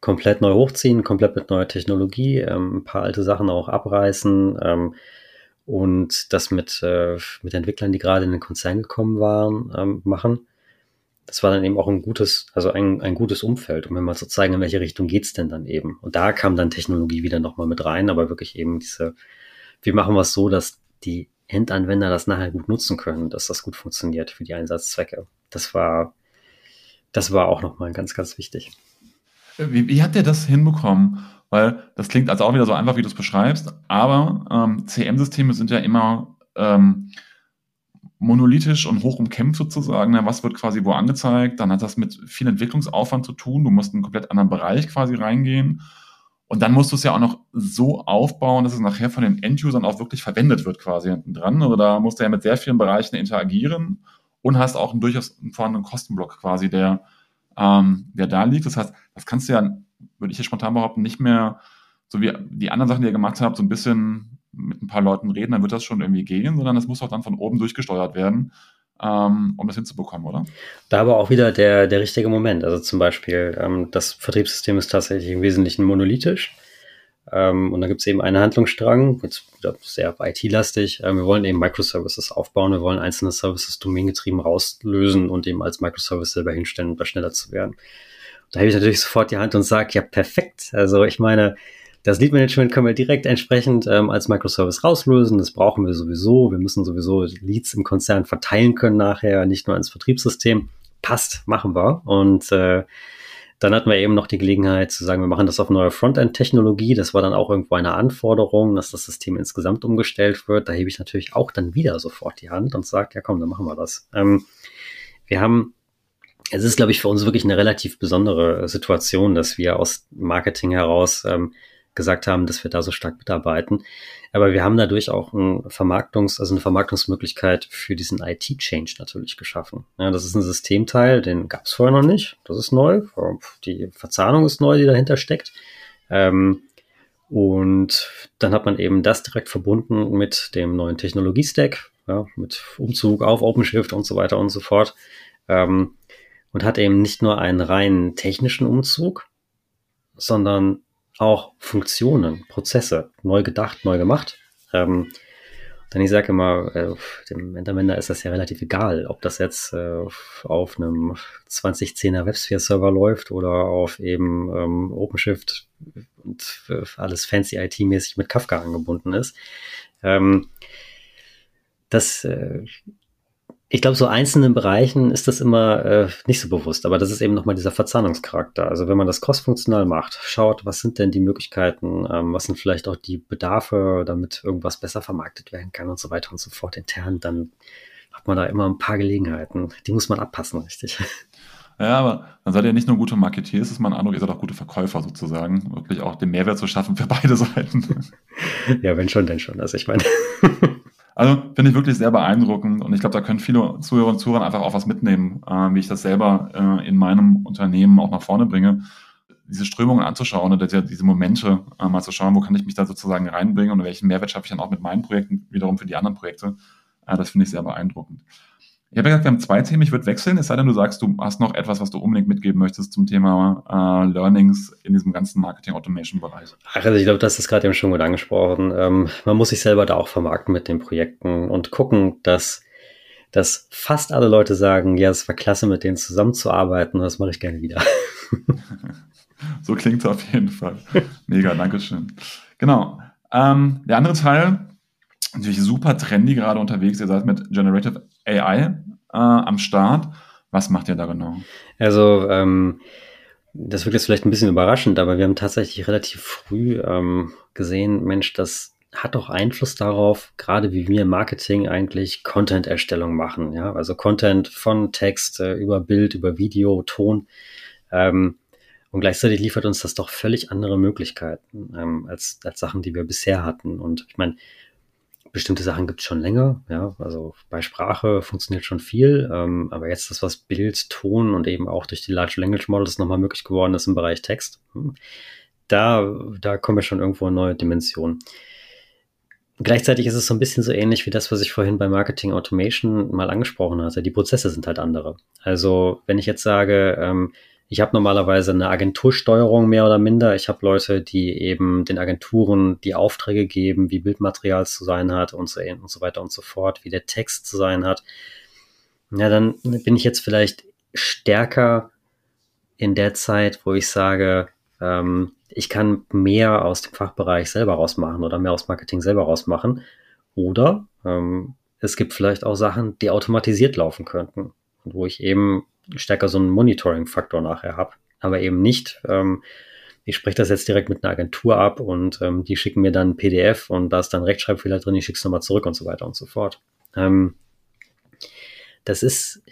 komplett neu hochziehen, komplett mit neuer Technologie, ähm, ein paar alte Sachen auch abreißen ähm, und das mit, äh, mit Entwicklern, die gerade in den Konzern gekommen waren, ähm, machen das war dann eben auch ein gutes, also ein, ein gutes Umfeld, um mir mal zu zeigen, in welche Richtung geht's denn dann eben. Und da kam dann Technologie wieder nochmal mit rein, aber wirklich eben diese, wie machen wir es so, dass die Endanwender das nachher gut nutzen können, dass das gut funktioniert für die Einsatzzwecke. Das war, das war auch nochmal ganz, ganz wichtig. Wie, wie habt ihr das hinbekommen? Weil das klingt also auch wieder so einfach, wie du es beschreibst, aber ähm, CM-Systeme sind ja immer ähm, monolithisch und hoch umkämpft sozusagen. Ne? Was wird quasi wo angezeigt? Dann hat das mit viel Entwicklungsaufwand zu tun. Du musst in einen komplett anderen Bereich quasi reingehen. Und dann musst du es ja auch noch so aufbauen, dass es nachher von den Endusern auch wirklich verwendet wird quasi hinten dran. Also da musst du ja mit sehr vielen Bereichen interagieren und hast auch einen durchaus vorhandenen Kostenblock quasi, der, ähm, der da liegt. Das heißt, das kannst du ja, würde ich hier spontan behaupten, nicht mehr, so wie die anderen Sachen, die ihr gemacht habt, so ein bisschen mit ein paar Leuten reden, dann wird das schon irgendwie gehen, sondern es muss auch dann von oben durchgesteuert werden, ähm, um das hinzubekommen, oder? Da aber auch wieder der, der richtige Moment. Also zum Beispiel, ähm, das Vertriebssystem ist tatsächlich im Wesentlichen monolithisch. Ähm, und da gibt es eben einen Handlungsstrang, sehr IT-lastig. Ähm, wir wollen eben Microservices aufbauen, wir wollen einzelne Services domaingetrieben rauslösen und eben als Microservice selber hinstellen, um da schneller zu werden. Da habe ich natürlich sofort die Hand und sage, ja, perfekt. Also ich meine, das Lead Management können wir direkt entsprechend ähm, als Microservice rauslösen. Das brauchen wir sowieso. Wir müssen sowieso Leads im Konzern verteilen können nachher, nicht nur ins Vertriebssystem. Passt, machen wir. Und äh, dann hatten wir eben noch die Gelegenheit zu sagen, wir machen das auf neue Frontend-Technologie. Das war dann auch irgendwo eine Anforderung, dass das System insgesamt umgestellt wird. Da hebe ich natürlich auch dann wieder sofort die Hand und sage, ja komm, dann machen wir das. Ähm, wir haben es ist, glaube ich, für uns wirklich eine relativ besondere Situation, dass wir aus Marketing heraus ähm, gesagt haben, dass wir da so stark mitarbeiten. Aber wir haben dadurch auch ein Vermarktungs-, also eine Vermarktungsmöglichkeit für diesen IT-Change natürlich geschaffen. Ja, das ist ein Systemteil, den gab es vorher noch nicht. Das ist neu. Die Verzahnung ist neu, die dahinter steckt. Ähm, und dann hat man eben das direkt verbunden mit dem neuen Technologie-Stack, ja, mit Umzug auf OpenShift und so weiter und so fort. Ähm, und hat eben nicht nur einen reinen technischen Umzug, sondern auch Funktionen, Prozesse neu gedacht, neu gemacht. Ähm, dann ich sage immer, äh, dem Endanwender ist das ja relativ egal, ob das jetzt äh, auf einem 2010er WebSphere-Server läuft oder auf eben ähm, OpenShift und alles fancy IT-mäßig mit Kafka angebunden ist. Ähm, das äh, ich glaube, so einzelnen Bereichen ist das immer äh, nicht so bewusst, aber das ist eben nochmal dieser Verzahnungscharakter. Also wenn man das crossfunktional macht, schaut, was sind denn die Möglichkeiten, ähm, was sind vielleicht auch die Bedarfe, damit irgendwas besser vermarktet werden kann und so weiter und so fort intern, dann hat man da immer ein paar Gelegenheiten. Die muss man abpassen, richtig. Ja, aber dann seid ihr nicht nur gute Marketeers, ist mein Eindruck, ihr seid auch gute Verkäufer sozusagen. Wirklich auch den Mehrwert zu schaffen für beide Seiten. Ja, wenn schon, denn schon. Also ich meine. Also finde ich wirklich sehr beeindruckend und ich glaube, da können viele Zuhörer und Zuhörer einfach auch was mitnehmen, äh, wie ich das selber äh, in meinem Unternehmen auch nach vorne bringe. Diese Strömungen anzuschauen oder diese, diese Momente äh, mal zu schauen, wo kann ich mich da sozusagen reinbringen und welchen Mehrwert schaffe ich dann auch mit meinen Projekten wiederum für die anderen Projekte. Äh, das finde ich sehr beeindruckend. Ich habe ja gesagt, wir haben zwei Themen. Ich würde wechseln, es sei denn, du sagst, du hast noch etwas, was du unbedingt mitgeben möchtest zum Thema äh, Learnings in diesem ganzen Marketing-Automation-Bereich. Ach, also ich glaube, das ist gerade eben schon gut angesprochen. Ähm, man muss sich selber da auch vermarkten mit den Projekten und gucken, dass, dass fast alle Leute sagen, ja, es war klasse, mit denen zusammenzuarbeiten und das mache ich gerne wieder. so klingt es auf jeden Fall. Mega, Dankeschön. Genau. Ähm, der andere Teil, natürlich super trendy gerade unterwegs. Ihr seid mit Generative AI äh, am Start. Was macht ihr da genau? Also ähm, das wirkt jetzt vielleicht ein bisschen überraschend, aber wir haben tatsächlich relativ früh ähm, gesehen, Mensch, das hat doch Einfluss darauf, gerade wie wir Marketing eigentlich Content-Erstellung machen. Ja, also Content von Text äh, über Bild, über Video, Ton. Ähm, und gleichzeitig liefert uns das doch völlig andere Möglichkeiten ähm, als, als Sachen, die wir bisher hatten. Und ich meine, bestimmte Sachen gibt es schon länger, ja, also bei Sprache funktioniert schon viel, ähm, aber jetzt das, was Bild, Ton und eben auch durch die Large Language Models nochmal möglich geworden ist im Bereich Text, hm, da, da kommen wir schon irgendwo in neue Dimensionen. Gleichzeitig ist es so ein bisschen so ähnlich wie das, was ich vorhin bei Marketing Automation mal angesprochen hatte. Die Prozesse sind halt andere. Also wenn ich jetzt sage, ähm, ich habe normalerweise eine Agentursteuerung mehr oder minder. Ich habe Leute, die eben den Agenturen die Aufträge geben, wie Bildmaterial zu sein hat und so, und so weiter und so fort, wie der Text zu sein hat. Ja, dann bin ich jetzt vielleicht stärker in der Zeit, wo ich sage, ähm, ich kann mehr aus dem Fachbereich selber rausmachen oder mehr aus Marketing selber rausmachen. Oder ähm, es gibt vielleicht auch Sachen, die automatisiert laufen könnten und wo ich eben stärker so einen Monitoring-Faktor nachher habe. Aber eben nicht, ähm, ich spreche das jetzt direkt mit einer Agentur ab und ähm, die schicken mir dann ein PDF und da ist dann Rechtschreibfehler drin, ich schicke es nochmal zurück und so weiter und so fort. Ähm, das ist,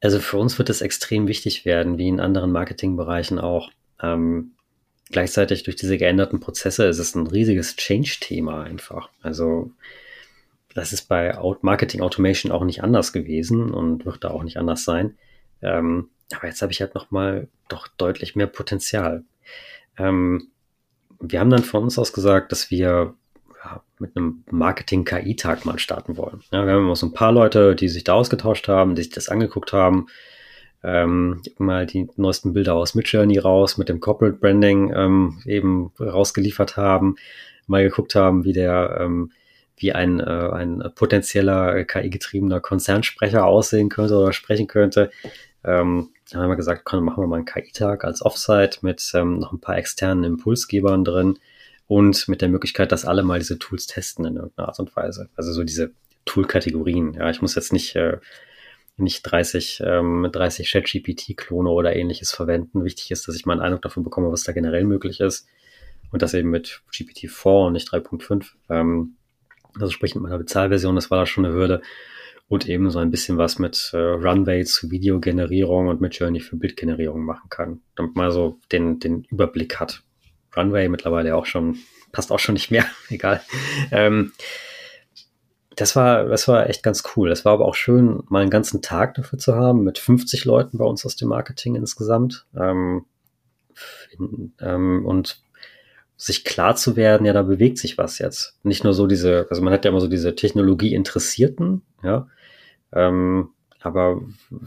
also für uns wird es extrem wichtig werden, wie in anderen Marketingbereichen auch. Ähm, gleichzeitig durch diese geänderten Prozesse ist es ein riesiges Change-Thema einfach. Also das ist bei Marketing Automation auch nicht anders gewesen und wird da auch nicht anders sein. Ähm, aber jetzt habe ich halt nochmal doch deutlich mehr Potenzial. Ähm, wir haben dann von uns aus gesagt, dass wir ja, mit einem Marketing-KI-Tag mal starten wollen. Ja, wir haben immer so ein paar Leute, die sich da ausgetauscht haben, die sich das angeguckt haben. Ähm, mal die neuesten Bilder aus Midjourney raus, mit dem Corporate Branding ähm, eben rausgeliefert haben, mal geguckt haben, wie der ähm, wie ein, äh, ein potenzieller KI-getriebener Konzernsprecher aussehen könnte oder sprechen könnte. Ähm, dann haben wir gesagt, komm, machen wir mal einen KI-Tag als Offsite mit ähm, noch ein paar externen Impulsgebern drin und mit der Möglichkeit, dass alle mal diese Tools testen in irgendeiner Art und Weise. Also so diese Tool-Kategorien. Ja, ich muss jetzt nicht, äh, nicht 30, ähm, 30 Chat-GPT-Klone oder ähnliches verwenden. Wichtig ist, dass ich mal einen Eindruck davon bekomme, was da generell möglich ist. Und das eben mit GPT-4 und nicht 3.5. Ähm, also sprich mit meiner Bezahlversion, das war da schon eine Hürde. Und eben so ein bisschen was mit äh, Runway zu Videogenerierung und mit Journey für Bildgenerierung machen kann. Damit man so den, den Überblick hat. Runway mittlerweile auch schon, passt auch schon nicht mehr, egal. Ähm, das war, das war echt ganz cool. Das war aber auch schön, mal einen ganzen Tag dafür zu haben, mit 50 Leuten bei uns aus dem Marketing insgesamt. Ähm, in, ähm, und sich klar zu werden, ja, da bewegt sich was jetzt. Nicht nur so diese, also man hat ja immer so diese Technologie-Interessierten, ja, ähm, aber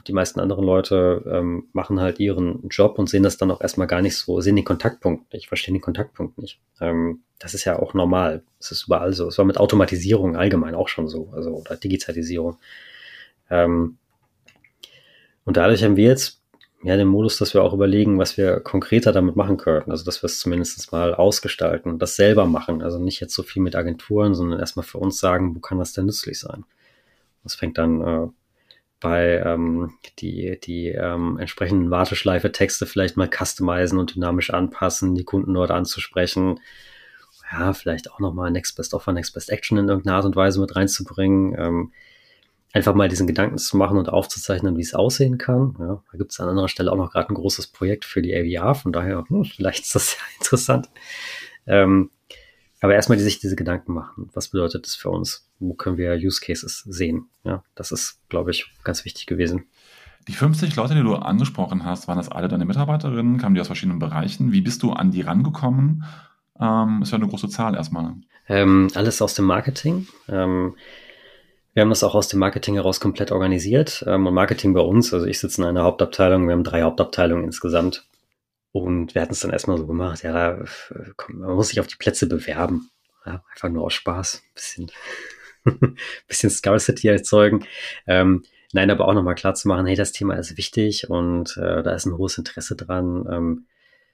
die meisten anderen Leute ähm, machen halt ihren Job und sehen das dann auch erstmal gar nicht so, sehen den Kontaktpunkt nicht, verstehen den Kontaktpunkt nicht. Ähm, das ist ja auch normal. Das ist überall so. Es war mit Automatisierung allgemein auch schon so, also oder Digitalisierung. Ähm, und dadurch haben wir jetzt ja, den Modus, dass wir auch überlegen, was wir konkreter damit machen können. Also, dass wir es zumindest mal ausgestalten und das selber machen. Also nicht jetzt so viel mit Agenturen, sondern erstmal für uns sagen, wo kann das denn nützlich sein? Das fängt dann äh, bei ähm, die, die ähm, entsprechenden Warteschleife-Texte vielleicht mal customizen und dynamisch anpassen, die Kunden dort anzusprechen. Ja, vielleicht auch nochmal Next Best Offer, Next Best Action in irgendeiner Art und Weise mit reinzubringen. Ähm, einfach mal diesen Gedanken zu machen und aufzuzeichnen, wie es aussehen kann. Ja, da gibt es an anderer Stelle auch noch gerade ein großes Projekt für die AVR, von daher, hm, vielleicht ist das ja interessant. Ähm, aber erstmal die sich diese Gedanken machen. Was bedeutet das für uns? Wo können wir Use Cases sehen? Ja, das ist, glaube ich, ganz wichtig gewesen. Die 50 Leute, die du angesprochen hast, waren das alle deine Mitarbeiterinnen? Kamen die aus verschiedenen Bereichen? Wie bist du an die rangekommen? Ähm, ist ja eine große Zahl erstmal. Ähm, alles aus dem Marketing. Ähm, wir haben das auch aus dem Marketing heraus komplett organisiert. Ähm, und Marketing bei uns, also ich sitze in einer Hauptabteilung, wir haben drei Hauptabteilungen insgesamt. Und wir hatten es dann erstmal so gemacht, ja, da, komm, man muss sich auf die Plätze bewerben. Ja, einfach nur aus Spaß. Bisschen, bisschen Scarcity erzeugen. Ähm, nein, aber auch nochmal klar zu machen, hey, das Thema ist wichtig und äh, da ist ein hohes Interesse dran. Ähm,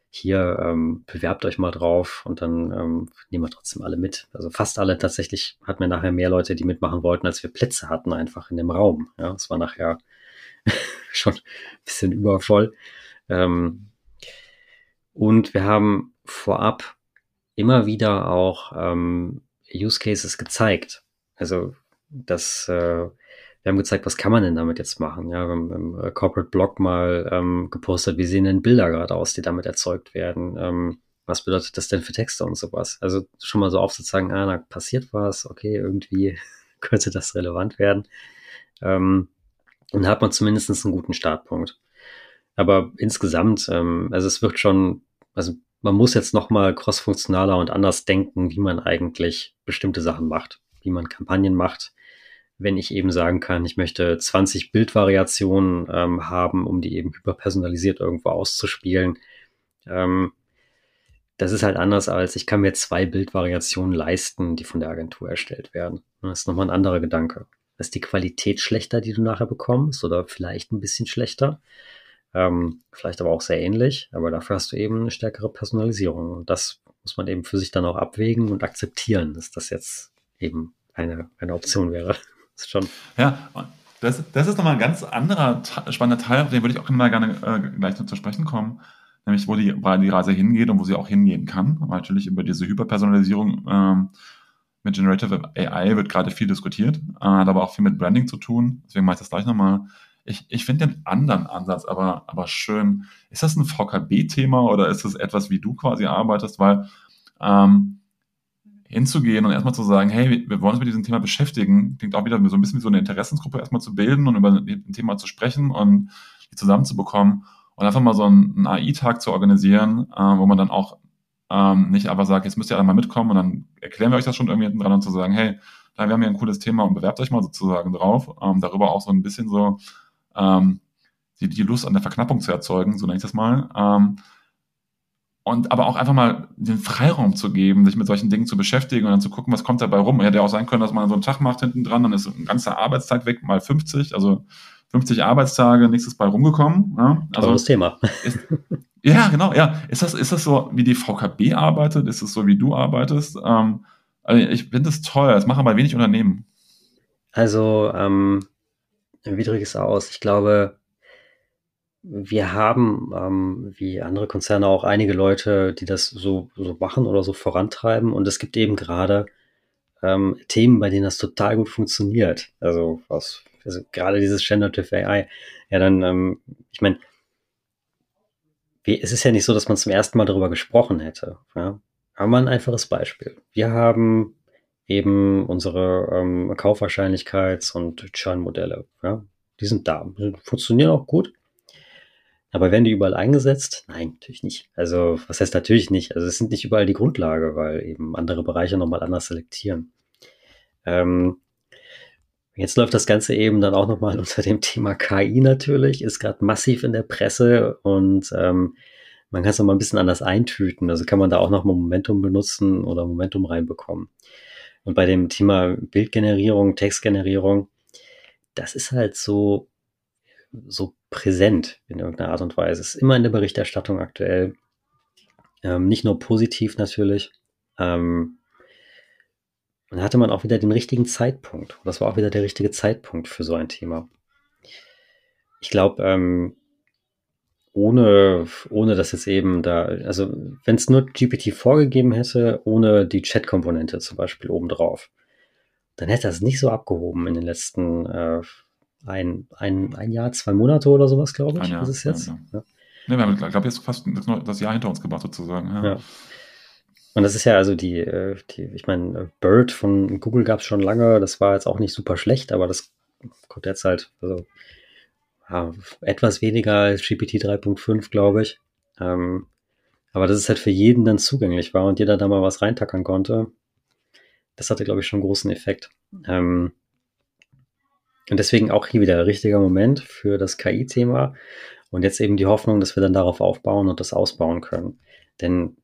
hier ähm, bewerbt euch mal drauf und dann ähm, nehmen wir trotzdem alle mit. Also fast alle tatsächlich hatten wir nachher mehr Leute, die mitmachen wollten, als wir Plätze hatten einfach in dem Raum. Ja, es war nachher schon ein bisschen übervoll. Ähm, Und wir haben vorab immer wieder auch ähm, Use Cases gezeigt. Also das, äh, wir haben gezeigt, was kann man denn damit jetzt machen. Ja, wir haben im äh, Corporate Blog mal ähm, gepostet, wie sehen denn Bilder gerade aus, die damit erzeugt werden. Ähm, was bedeutet das denn für Texte und sowas? Also schon mal so aufzuzeigen, ah, da passiert was, okay, irgendwie könnte das relevant werden. Ähm, und da hat man zumindest einen guten Startpunkt. Aber insgesamt, ähm, also es wird schon, also man muss jetzt nochmal crossfunktionaler und anders denken, wie man eigentlich bestimmte Sachen macht, wie man Kampagnen macht. Wenn ich eben sagen kann, ich möchte 20 Bildvariationen ähm, haben, um die eben hyperpersonalisiert irgendwo auszuspielen. Ähm, das ist halt anders als ich kann mir zwei Bildvariationen leisten, die von der Agentur erstellt werden. Das ist nochmal ein anderer Gedanke. Ist die Qualität schlechter, die du nachher bekommst oder vielleicht ein bisschen schlechter? Ähm, vielleicht aber auch sehr ähnlich, aber dafür hast du eben eine stärkere Personalisierung. Und das muss man eben für sich dann auch abwägen und akzeptieren, dass das jetzt eben eine, eine Option wäre. Ist schon. Ja, das, das ist nochmal ein ganz anderer spannender Teil, auf den würde ich auch immer gerne äh, gleich noch zu sprechen kommen, nämlich wo die, wo die Reise hingeht und wo sie auch hingehen kann. Aber natürlich über diese Hyperpersonalisierung ähm, mit Generative AI wird gerade viel diskutiert, äh, hat aber auch viel mit Branding zu tun. Deswegen mache ich das gleich nochmal. Ich, ich finde den anderen Ansatz aber, aber schön. Ist das ein VKB-Thema oder ist das etwas, wie du quasi arbeitest? Weil ähm, hinzugehen und erstmal zu sagen, hey, wir wollen uns mit diesem Thema beschäftigen, klingt auch wieder so ein bisschen wie so eine Interessensgruppe erstmal zu bilden und über ein Thema zu sprechen und die zusammenzubekommen und einfach mal so einen, AI-Tag zu organisieren, äh, wo man dann auch ähm, nicht einfach sagt, jetzt müsst ihr alle mal mitkommen und dann erklären wir euch das schon irgendwie hinten dran und zu sagen, hey, da wir haben hier ein cooles Thema und bewerbt euch mal sozusagen drauf, ähm, darüber auch so ein bisschen so ähm, die, die Lust an der Verknappung zu erzeugen, so nenne ich das mal. Ähm, und aber auch einfach mal den Freiraum zu geben, sich mit solchen Dingen zu beschäftigen und dann zu gucken, was kommt dabei rum. Hätte ja auch sein können, dass man so einen Tag macht hinten dran, dann ist ein ganzer Arbeitstag weg, mal 50, also 50 Arbeitstage, nichts ist bei rumgekommen. Ja? Also, Tolles Thema. Ist, ja, genau, ja. Ist das, ist das so, wie die VKB arbeitet? Ist es so, wie du arbeitest? Ähm, also ich finde das toll. Das machen aber wenig Unternehmen. Also, ähm, wie drücke ich es aus? Ich glaube, wir haben, ähm, wie andere Konzerne, auch einige Leute, die das so, so machen oder so vorantreiben. Und es gibt eben gerade ähm, Themen, bei denen das total gut funktioniert. Also, was, also gerade dieses Generative AI. Ja, dann, ähm, ich meine, es ist ja nicht so, dass man zum ersten Mal darüber gesprochen hätte. Ja? Aber ein einfaches Beispiel. Wir haben eben unsere ähm, Kaufwahrscheinlichkeits- und Churn-Modelle. Ja? Die sind da, die funktionieren auch gut. Aber werden die überall eingesetzt? Nein, natürlich nicht. Also, was heißt natürlich nicht? Also, es sind nicht überall die Grundlage, weil eben andere Bereiche nochmal anders selektieren. Ähm, jetzt läuft das Ganze eben dann auch nochmal unter dem Thema KI natürlich, ist gerade massiv in der Presse und ähm, man kann es nochmal ein bisschen anders eintüten. Also kann man da auch nochmal Momentum benutzen oder Momentum reinbekommen. Und bei dem Thema Bildgenerierung, Textgenerierung, das ist halt so, so präsent in irgendeiner Art und Weise. Es ist immer in der Berichterstattung aktuell. Ähm, nicht nur positiv natürlich. Ähm, dann hatte man auch wieder den richtigen Zeitpunkt. Das war auch wieder der richtige Zeitpunkt für so ein Thema. Ich glaube, ähm, ohne, ohne dass jetzt eben da, also wenn es nur GPT vorgegeben hätte, ohne die Chat-Komponente zum Beispiel obendrauf, dann hätte das nicht so abgehoben in den letzten äh, ein, ein, ein Jahr, zwei Monate oder sowas, glaube ich. Jahr, ist es jetzt? Ja, ja. Ne, wir haben, glaube jetzt fast das Jahr hinter uns gebracht, sozusagen. Ja. ja. Und das ist ja also die, äh, die ich meine, Bird von Google gab es schon lange, das war jetzt auch nicht super schlecht, aber das kommt jetzt halt, also ja, etwas weniger als GPT 3.5, glaube ich. Ähm, aber dass es halt für jeden dann zugänglich war und jeder da mal was reintackern konnte, das hatte, glaube ich, schon einen großen Effekt. Ähm, und deswegen auch hier wieder der richtige Moment für das KI-Thema und jetzt eben die Hoffnung, dass wir dann darauf aufbauen und das ausbauen können. Denn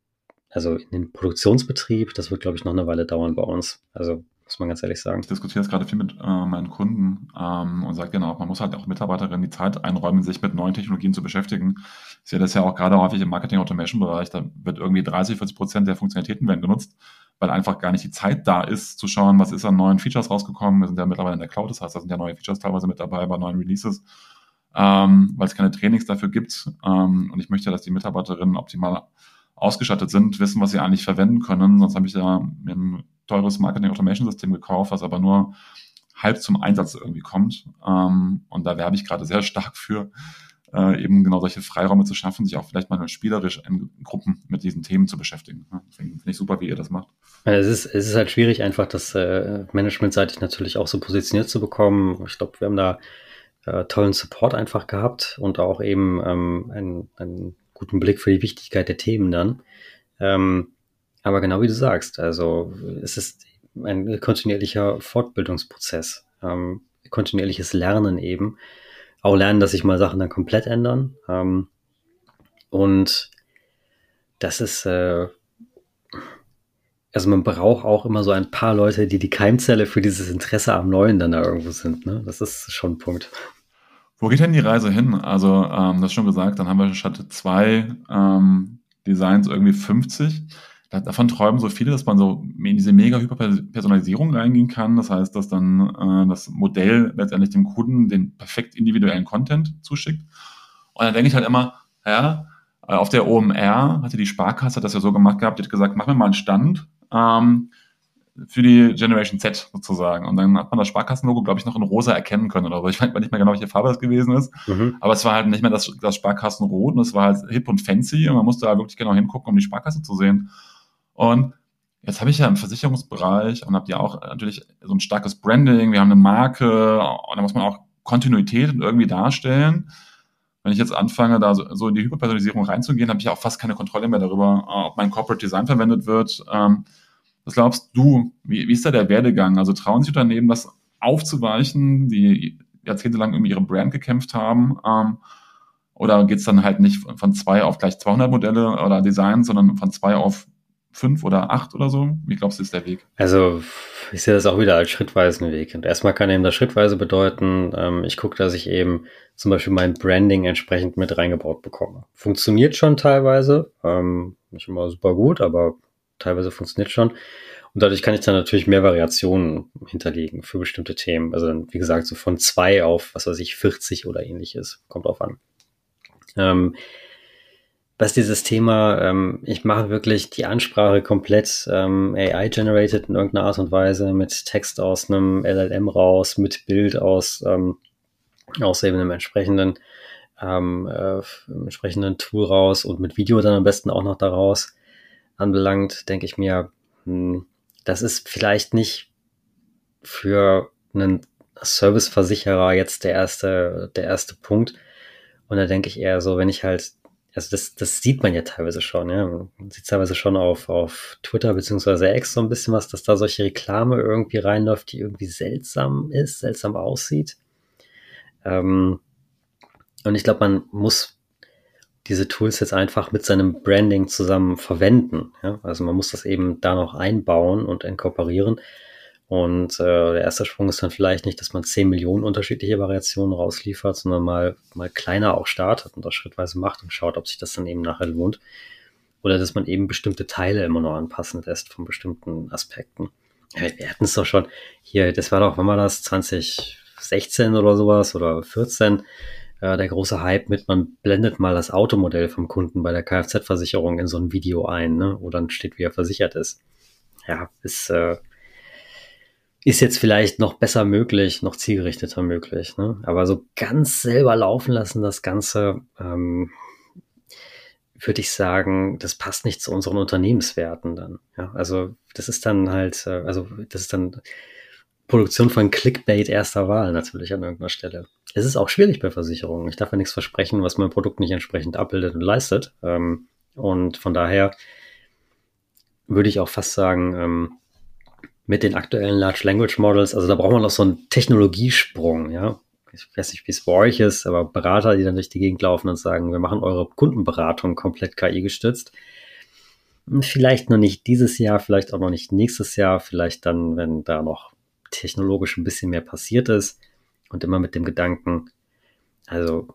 also in den Produktionsbetrieb, das wird, glaube ich, noch eine Weile dauern bei uns. Also muss man ganz ehrlich sagen. Ich diskutiere jetzt gerade viel mit äh, meinen Kunden ähm, und sage genau, man muss halt auch Mitarbeiterinnen die Zeit einräumen, sich mit neuen Technologien zu beschäftigen. Ich sehe das ja auch gerade häufig im Marketing-Automation-Bereich, da wird irgendwie 30, 40 Prozent der Funktionalitäten werden genutzt, weil einfach gar nicht die Zeit da ist, zu schauen, was ist an neuen Features rausgekommen. Wir sind ja mittlerweile in der Cloud, das heißt, da sind ja neue Features teilweise mit dabei bei neuen Releases. ähm, weil es keine Trainings dafür gibt. Ähm, und ich möchte, dass die Mitarbeiterinnen optimal ausgestattet sind, wissen, was sie eigentlich verwenden können. Sonst habe ich ja mir ein teures Marketing-Automation-System gekauft, was aber nur halb zum Einsatz irgendwie kommt. Ähm, und da werbe ich gerade sehr stark für, äh, eben genau solche Freiräume zu schaffen, sich auch vielleicht mal spielerisch in Gruppen mit diesen Themen zu beschäftigen. Deswegen finde ich super, wie ihr das macht. Es ist, es ist halt schwierig, einfach das äh, managementseitig natürlich auch so positioniert zu bekommen. Ich glaube, wir haben da äh, tollen Support einfach gehabt und auch eben ähm, einen, einen guten Blick für die Wichtigkeit der Themen dann. Ähm, aber genau wie du sagst, also es ist ein kontinuierlicher Fortbildungsprozess, ähm, kontinuierliches Lernen eben. Auch lernen, dass sich mal Sachen dann komplett ändern. Ähm, und das ist, äh, also man braucht auch immer so ein paar Leute, die die Keimzelle für dieses Interesse am Neuen dann da irgendwo sind. Ne? Das ist schon ein Punkt. Wo geht denn die Reise hin? Also, ähm, das schon gesagt, dann haben wir statt zwei ähm, Designs irgendwie 50. Da, davon träumen so viele, dass man so in diese mega Hyperpersonalisierung reingehen kann. Das heißt, dass dann äh, das Modell letztendlich dem Kunden den perfekt individuellen Content zuschickt. Und dann denke ich halt immer, ja, äh, auf der OMR hatte die Sparkasse das ja so gemacht gehabt, die hat gesagt, mach mir mal einen Stand. Ähm, für die Generation Z sozusagen. Und dann hat man das Sparkassenlogo, glaube ich, noch in rosa erkennen können oder so. Ich weiß nicht mehr genau, welche Farbe das gewesen ist. Mhm. Aber es war halt nicht mehr das, das Sparkassenrot und es war halt hip und fancy und man musste da wirklich genau hingucken, um die Sparkasse zu sehen. Und jetzt habe ich ja im Versicherungsbereich und habt ihr auch natürlich so ein starkes Branding, wir haben eine Marke und da muss man auch Kontinuität irgendwie darstellen. Wenn ich jetzt anfange, da so, so in die Hyperpersonalisierung reinzugehen, habe ich auch fast keine Kontrolle mehr darüber, ob mein Corporate Design verwendet wird. Ähm, was glaubst du? Wie, wie ist da der Werdegang? Also trauen sich Unternehmen, das aufzuweichen, die jahrzehntelang irgendwie ihre Brand gekämpft haben? Ähm, oder geht es dann halt nicht von zwei auf gleich 200 Modelle oder Designs, sondern von zwei auf fünf oder acht oder so? Wie glaubst du, ist der Weg? Also ich sehe das auch wieder als schrittweisen Weg. Und erstmal kann eben das schrittweise bedeuten, ähm, ich gucke, dass ich eben zum Beispiel mein Branding entsprechend mit reingebaut bekomme. Funktioniert schon teilweise, ähm, nicht immer super gut, aber teilweise funktioniert schon. Und dadurch kann ich dann natürlich mehr Variationen hinterlegen für bestimmte Themen. Also dann, wie gesagt, so von zwei auf, was weiß ich, 40 oder ähnliches. Kommt drauf an. Ähm, was dieses Thema, ähm, ich mache wirklich die Ansprache komplett ähm, AI-generated in irgendeiner Art und Weise mit Text aus einem LLM raus, mit Bild aus, ähm, aus eben einem entsprechenden, ähm, äh, entsprechenden Tool raus und mit Video dann am besten auch noch daraus anbelangt, denke ich mir, hm, das ist vielleicht nicht für einen Serviceversicherer jetzt der erste, der erste Punkt. Und da denke ich eher so, wenn ich halt, also das, das sieht man ja teilweise schon, ja. Man sieht teilweise schon auf, auf Twitter beziehungsweise X so ein bisschen was, dass da solche Reklame irgendwie reinläuft, die irgendwie seltsam ist, seltsam aussieht. Ähm, und ich glaube, man muss diese Tools jetzt einfach mit seinem Branding zusammen verwenden. Ja? Also man muss das eben da noch einbauen und inkorporieren. Und äh, der erste Sprung ist dann vielleicht nicht, dass man 10 Millionen unterschiedliche Variationen rausliefert, sondern mal, mal kleiner auch startet und das schrittweise macht und schaut, ob sich das dann eben nachher lohnt. Oder dass man eben bestimmte Teile immer noch anpassen lässt von bestimmten Aspekten. Wir hatten es doch schon hier, das war doch, wenn man das 2016 oder sowas oder 14, der große Hype mit, man blendet mal das Automodell vom Kunden bei der Kfz-Versicherung in so ein Video ein, ne? wo dann steht, wie er versichert ist. Ja, ist, äh, ist jetzt vielleicht noch besser möglich, noch zielgerichteter möglich. Ne? Aber so ganz selber laufen lassen, das Ganze, ähm, würde ich sagen, das passt nicht zu unseren Unternehmenswerten dann. Ja, also das ist dann halt, äh, also das ist dann Produktion von Clickbait erster Wahl natürlich an irgendeiner Stelle. Es ist auch schwierig bei Versicherungen. Ich darf ja nichts versprechen, was mein Produkt nicht entsprechend abbildet und leistet. Ähm, und von daher würde ich auch fast sagen, ähm, mit den aktuellen Large Language Models, also da braucht man noch so einen Technologiesprung, ja. Ich weiß nicht, wie es bei euch ist, aber Berater, die dann durch die Gegend laufen und sagen, wir machen eure Kundenberatung komplett KI gestützt. Vielleicht noch nicht dieses Jahr, vielleicht auch noch nicht nächstes Jahr, vielleicht dann, wenn da noch technologisch ein bisschen mehr passiert ist und immer mit dem Gedanken, also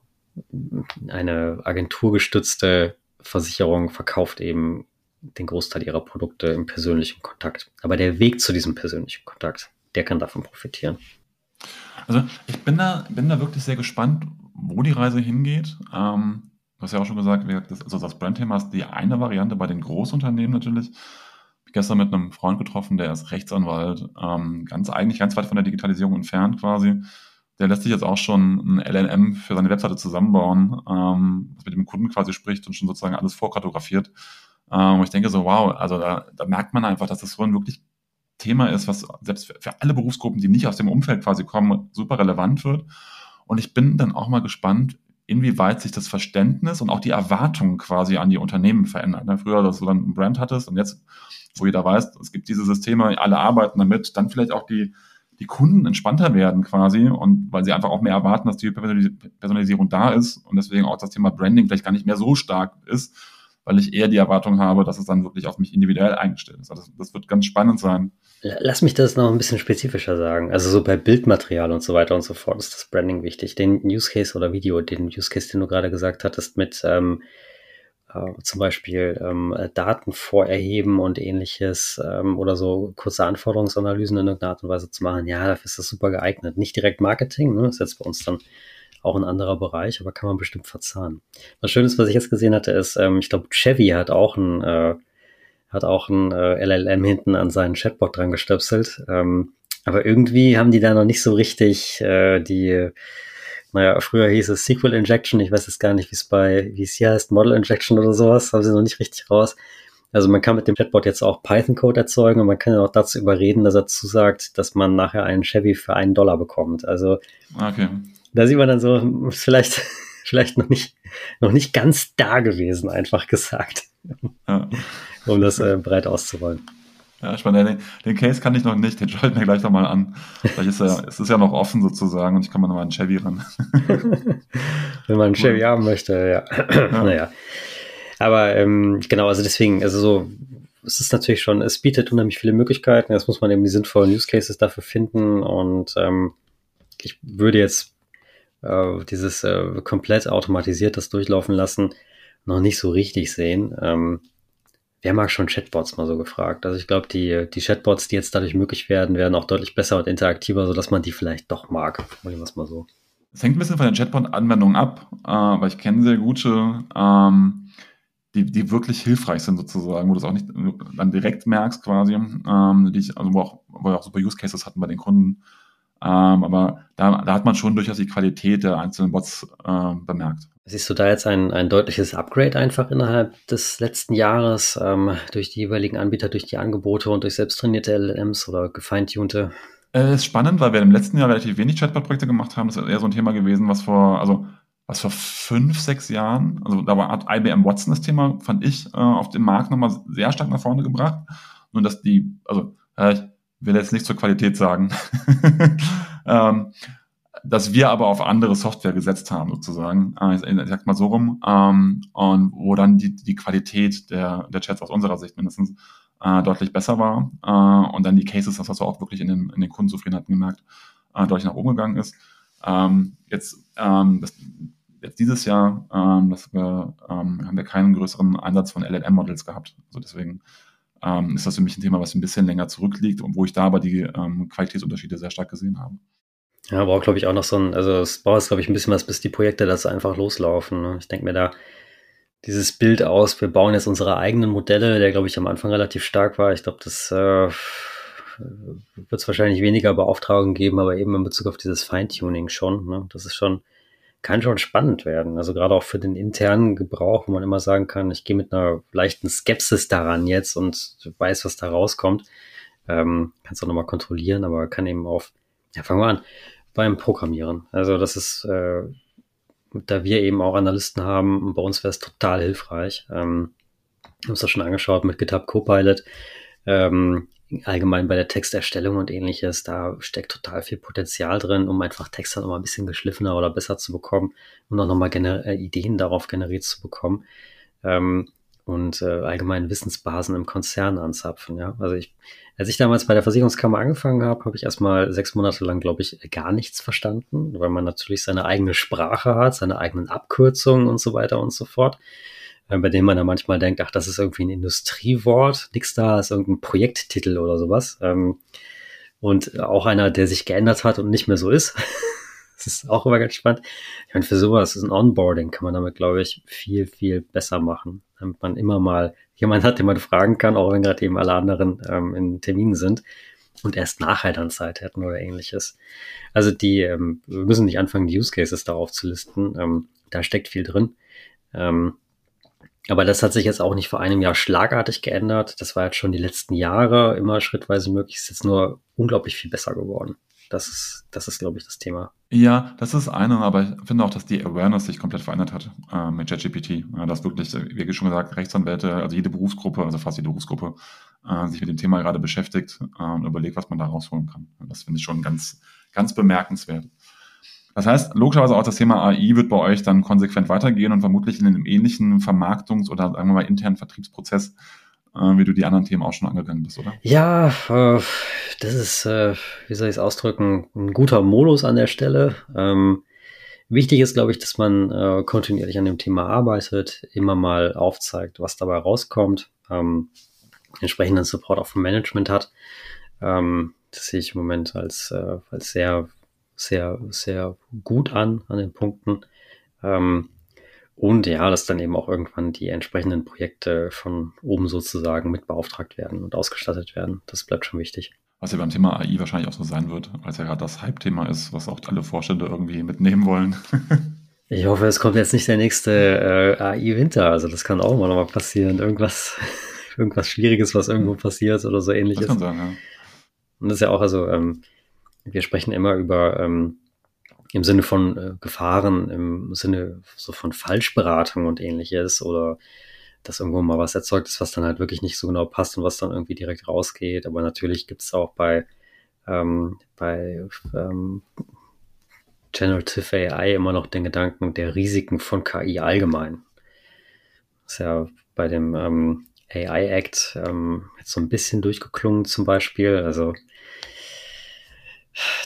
eine agenturgestützte Versicherung verkauft eben den Großteil ihrer Produkte im persönlichen Kontakt. Aber der Weg zu diesem persönlichen Kontakt, der kann davon profitieren. Also ich bin da, bin da wirklich sehr gespannt, wo die Reise hingeht. Ähm, du hast ja auch schon gesagt, das, also das Brandthema ist die eine Variante bei den Großunternehmen natürlich. Ich gestern mit einem Freund getroffen, der ist Rechtsanwalt, ähm, ganz eigentlich ganz weit von der Digitalisierung entfernt quasi. Der lässt sich jetzt auch schon ein LLM für seine Webseite zusammenbauen, ähm, was mit dem Kunden quasi spricht und schon sozusagen alles vorkartografiert. Ähm, und ich denke so, wow, also da, da merkt man einfach, dass das so ein wirklich Thema ist, was selbst für, alle Berufsgruppen, die nicht aus dem Umfeld quasi kommen, super relevant wird. Und ich bin dann auch mal gespannt, inwieweit sich das Verständnis und auch die Erwartungen quasi an die Unternehmen verändern. Ne? Früher, dass du dann ein Brand hattest und jetzt, wo jeder weiß, es gibt diese Systeme, alle arbeiten damit, dann vielleicht auch die, die Kunden entspannter werden quasi und weil sie einfach auch mehr erwarten, dass die Personalisierung da ist und deswegen auch das Thema Branding vielleicht gar nicht mehr so stark ist weil ich eher die Erwartung habe, dass es dann wirklich auf mich individuell eingestellt ist. Also das, das wird ganz spannend sein. Lass mich das noch ein bisschen spezifischer sagen. Also so bei Bildmaterial und so weiter und so fort ist das Branding wichtig. Den Use Case oder Video, den Use Case, den du gerade gesagt hattest, mit ähm, äh, zum Beispiel ähm, Daten vorerheben und ähnliches ähm, oder so kurze Anforderungsanalysen in irgendeiner Art und Weise zu machen, ja, dafür ist das super geeignet. Nicht direkt Marketing, ne? das ist jetzt bei uns dann auch ein anderer Bereich, aber kann man bestimmt verzahnen. Was Schönes, was ich jetzt gesehen hatte, ist, ähm, ich glaube, Chevy hat auch ein, äh, hat auch ein äh, LLM hinten an seinen Chatbot dran gestöpselt. Ähm, aber irgendwie haben die da noch nicht so richtig äh, die, naja, früher hieß es SQL Injection, ich weiß jetzt gar nicht, wie es bei, wie es hier heißt, Model Injection oder sowas, haben sie noch nicht richtig raus. Also man kann mit dem Chatbot jetzt auch Python-Code erzeugen und man kann ihn auch dazu überreden, dass er zusagt, dass man nachher einen Chevy für einen Dollar bekommt. Also okay da sieht man dann so, vielleicht, vielleicht noch nicht, noch nicht ganz da gewesen, einfach gesagt. Ja. um das äh, breit auszurollen. Ja, spannend. Den, den Case kann ich noch nicht, den schalten wir gleich nochmal an. Vielleicht ist er, es ist ja noch offen sozusagen und ich kann mal nochmal einen Chevy ran. Wenn man einen Chevy haben möchte, ja. ja. naja. Aber ähm, genau, also deswegen, also so, es ist natürlich schon, es bietet unheimlich viele Möglichkeiten. Jetzt muss man eben die sinnvollen Use Cases dafür finden und ähm, ich würde jetzt äh, dieses äh, komplett automatisiert das durchlaufen lassen, noch nicht so richtig sehen. Ähm, wer mag schon Chatbots mal so gefragt? Also ich glaube, die, die Chatbots, die jetzt dadurch möglich werden, werden auch deutlich besser und interaktiver, sodass man die vielleicht doch mag. Wir es mal so. Hängt ein bisschen von den Chatbot-Anwendungen ab, äh, weil ich kenne sehr gute, ähm, die, die wirklich hilfreich sind sozusagen, wo du es auch nicht dann direkt merkst quasi, ähm, die ich, also wo, auch, wo wir auch super Use Cases hatten bei den Kunden, ähm, aber da, da hat man schon durchaus die Qualität der einzelnen Bots äh, bemerkt. Siehst du da jetzt ein, ein deutliches Upgrade einfach innerhalb des letzten Jahres ähm, durch die jeweiligen Anbieter, durch die Angebote und durch selbsttrainierte LLMs oder gefeintunte? Es ist spannend, weil wir im letzten Jahr relativ wenig Chatbot-Projekte gemacht haben. Das ist eher so ein Thema gewesen, was vor, also was vor fünf, sechs Jahren, also da war IBM Watson das Thema, fand ich, äh, auf dem Markt nochmal sehr stark nach vorne gebracht. Nur dass die, also äh, will jetzt nicht zur Qualität sagen, ähm, dass wir aber auf andere Software gesetzt haben, sozusagen. Äh, ich, ich sag mal so rum. Ähm, und wo dann die, die Qualität der, der Chats aus unserer Sicht mindestens äh, deutlich besser war. Äh, und dann die Cases, das hast du auch wirklich in den, in den Kundenzufriedenheiten gemerkt, äh, deutlich nach oben gegangen ist. Ähm, jetzt, ähm, das, jetzt dieses Jahr ähm, wir, ähm, haben wir keinen größeren Einsatz von LLM-Models gehabt. Also deswegen ähm, ist das für mich ein Thema, was ein bisschen länger zurückliegt und wo ich da aber die ähm, Qualitätsunterschiede sehr stark gesehen habe. Ja, braucht, glaube ich, auch noch so ein, also es braucht, glaube ich, ein bisschen was, bis die Projekte das einfach loslaufen. Ne? Ich denke mir da dieses Bild aus, wir bauen jetzt unsere eigenen Modelle, der, glaube ich, am Anfang relativ stark war. Ich glaube, das äh, wird es wahrscheinlich weniger Beauftragungen geben, aber eben in Bezug auf dieses Feintuning schon. Ne? Das ist schon, kann schon spannend werden. Also gerade auch für den internen Gebrauch, wo man immer sagen kann, ich gehe mit einer leichten Skepsis daran jetzt und weiß, was da rauskommt. Ähm, kannst auch nochmal kontrollieren, aber kann eben auf, ja, fangen wir an, beim Programmieren. Also das ist, äh, da wir eben auch Analysten haben, bei uns wäre es total hilfreich. Ähm, haben uns das schon angeschaut mit GitHub Copilot. Ähm, allgemein bei der Texterstellung und ähnliches, da steckt total viel Potenzial drin, um einfach Text dann nochmal ein bisschen geschliffener oder besser zu bekommen und auch nochmal äh, Ideen darauf generiert zu bekommen. Ähm, und äh, allgemein Wissensbasen im Konzern anzapfen. Ja? Also ich, als ich damals bei der Versicherungskammer angefangen habe, habe ich erstmal sechs Monate lang, glaube ich, gar nichts verstanden, weil man natürlich seine eigene Sprache hat, seine eigenen Abkürzungen und so weiter und so fort. Äh, bei dem man dann manchmal denkt, ach, das ist irgendwie ein Industriewort, nix da, ist irgendein Projekttitel oder sowas. Ähm, und auch einer, der sich geändert hat und nicht mehr so ist. das ist auch immer ganz spannend. Ich meine, für sowas ist ein Onboarding, kann man damit, glaube ich, viel, viel besser machen. Damit man immer mal jemanden hat, den man fragen kann, auch wenn gerade eben alle anderen ähm, in Terminen sind und erst nachher dann Zeit hätten oder ähnliches. Also die, ähm, wir müssen nicht anfangen, die Use Cases darauf zu listen. Ähm, da steckt viel drin. Ähm, aber das hat sich jetzt auch nicht vor einem Jahr schlagartig geändert. Das war jetzt schon die letzten Jahre immer schrittweise möglich. Ist jetzt nur unglaublich viel besser geworden. Das ist, das ist, glaube ich, das Thema. Ja, das ist eine, aber ich finde auch, dass die Awareness sich komplett verändert hat äh, mit ChatGPT. Ja, dass wirklich, wie schon gesagt, Rechtsanwälte, also jede Berufsgruppe, also fast jede Berufsgruppe, äh, sich mit dem Thema gerade beschäftigt äh, und überlegt, was man da rausholen kann. Das finde ich schon ganz, ganz bemerkenswert. Das heißt, logischerweise auch das Thema AI wird bei euch dann konsequent weitergehen und vermutlich in einem ähnlichen Vermarktungs- oder sagen wir mal internen Vertriebsprozess, äh, wie du die anderen Themen auch schon angegangen bist, oder? Ja, äh, das ist, äh, wie soll ich es ausdrücken, ein guter Modus an der Stelle. Ähm, wichtig ist, glaube ich, dass man äh, kontinuierlich an dem Thema arbeitet, immer mal aufzeigt, was dabei rauskommt, ähm, entsprechenden Support auch vom Management hat. Ähm, das sehe ich im Moment als, äh, als sehr sehr, sehr gut an, an den Punkten. Ähm, und ja, dass dann eben auch irgendwann die entsprechenden Projekte von oben sozusagen mit beauftragt werden und ausgestattet werden. Das bleibt schon wichtig. Was ja beim Thema AI wahrscheinlich auch so sein wird, weil es ja gerade das Hype-Thema ist, was auch alle Vorstände irgendwie mitnehmen wollen. ich hoffe, es kommt jetzt nicht der nächste äh, AI-Winter. Also das kann auch mal nochmal passieren. Irgendwas, irgendwas Schwieriges, was irgendwo passiert oder so ähnliches. Das kann sein, ja. Und das ist ja auch, also ähm, wir sprechen immer über ähm, im Sinne von äh, Gefahren, im Sinne so von Falschberatung und ähnliches oder dass irgendwo mal was erzeugt ist, was dann halt wirklich nicht so genau passt und was dann irgendwie direkt rausgeht. Aber natürlich gibt es auch bei, ähm, bei ähm, Generative AI immer noch den Gedanken der Risiken von KI allgemein. Das ist ja bei dem ähm, AI Act ähm, jetzt so ein bisschen durchgeklungen zum Beispiel. Also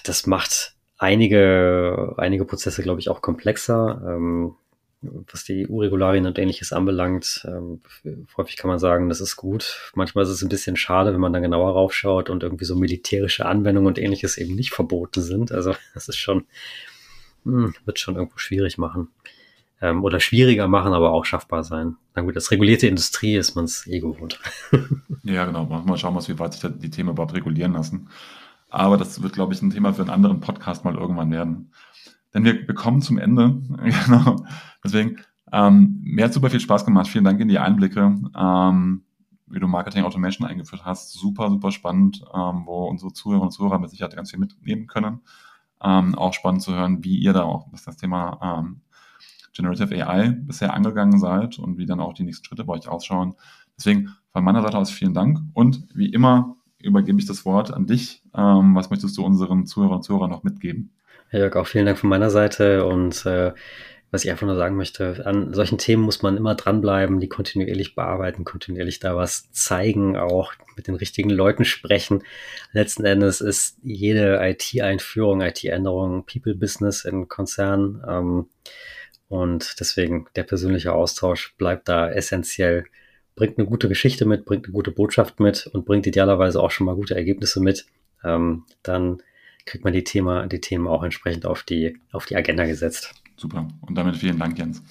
das macht einige, einige Prozesse, glaube ich, auch komplexer. Ähm, was die EU-Regularien und ähnliches anbelangt, ähm, häufig kann man sagen, das ist gut. Manchmal ist es ein bisschen schade, wenn man dann genauer raufschaut und irgendwie so militärische Anwendungen und ähnliches eben nicht verboten sind. Also das ist schon, mh, hm, wird schon irgendwo schwierig machen. Ähm, oder schwieriger machen, aber auch schaffbar sein. Na gut, als regulierte Industrie ist man es eh gewohnt. ja, genau. Mal schauen, was, wie weit sich die Themen überhaupt regulieren lassen. Aber das wird, glaube ich, ein Thema für einen anderen Podcast mal irgendwann werden. Denn wir, wir kommen zum Ende. genau. Deswegen, ähm, mir hat super viel Spaß gemacht. Vielen Dank in die Einblicke, ähm, wie du Marketing Automation eingeführt hast. Super, super spannend, ähm, wo unsere Zuhörer und Zuhörer mit Sicherheit ganz viel mitnehmen können. Ähm, auch spannend zu hören, wie ihr da auch was das Thema ähm, Generative AI bisher angegangen seid und wie dann auch die nächsten Schritte bei euch ausschauen. Deswegen von meiner Seite aus vielen Dank und wie immer übergebe ich das Wort an dich. Ähm, was möchtest du unseren Zuhörern und Zuhörern noch mitgeben? Herr Jörg, auch vielen Dank von meiner Seite und äh, was ich einfach nur sagen möchte, an solchen Themen muss man immer dranbleiben, die kontinuierlich bearbeiten, kontinuierlich da was zeigen, auch mit den richtigen Leuten sprechen. Letzten Endes ist jede IT-Einführung, IT-Änderung People-Business in Konzernen. Ähm, und deswegen der persönliche Austausch bleibt da essentiell bringt eine gute Geschichte mit, bringt eine gute Botschaft mit und bringt idealerweise auch schon mal gute Ergebnisse mit, ähm, dann kriegt man die, Thema, die Themen auch entsprechend auf die, auf die Agenda gesetzt. Super. Und damit vielen Dank, Jens.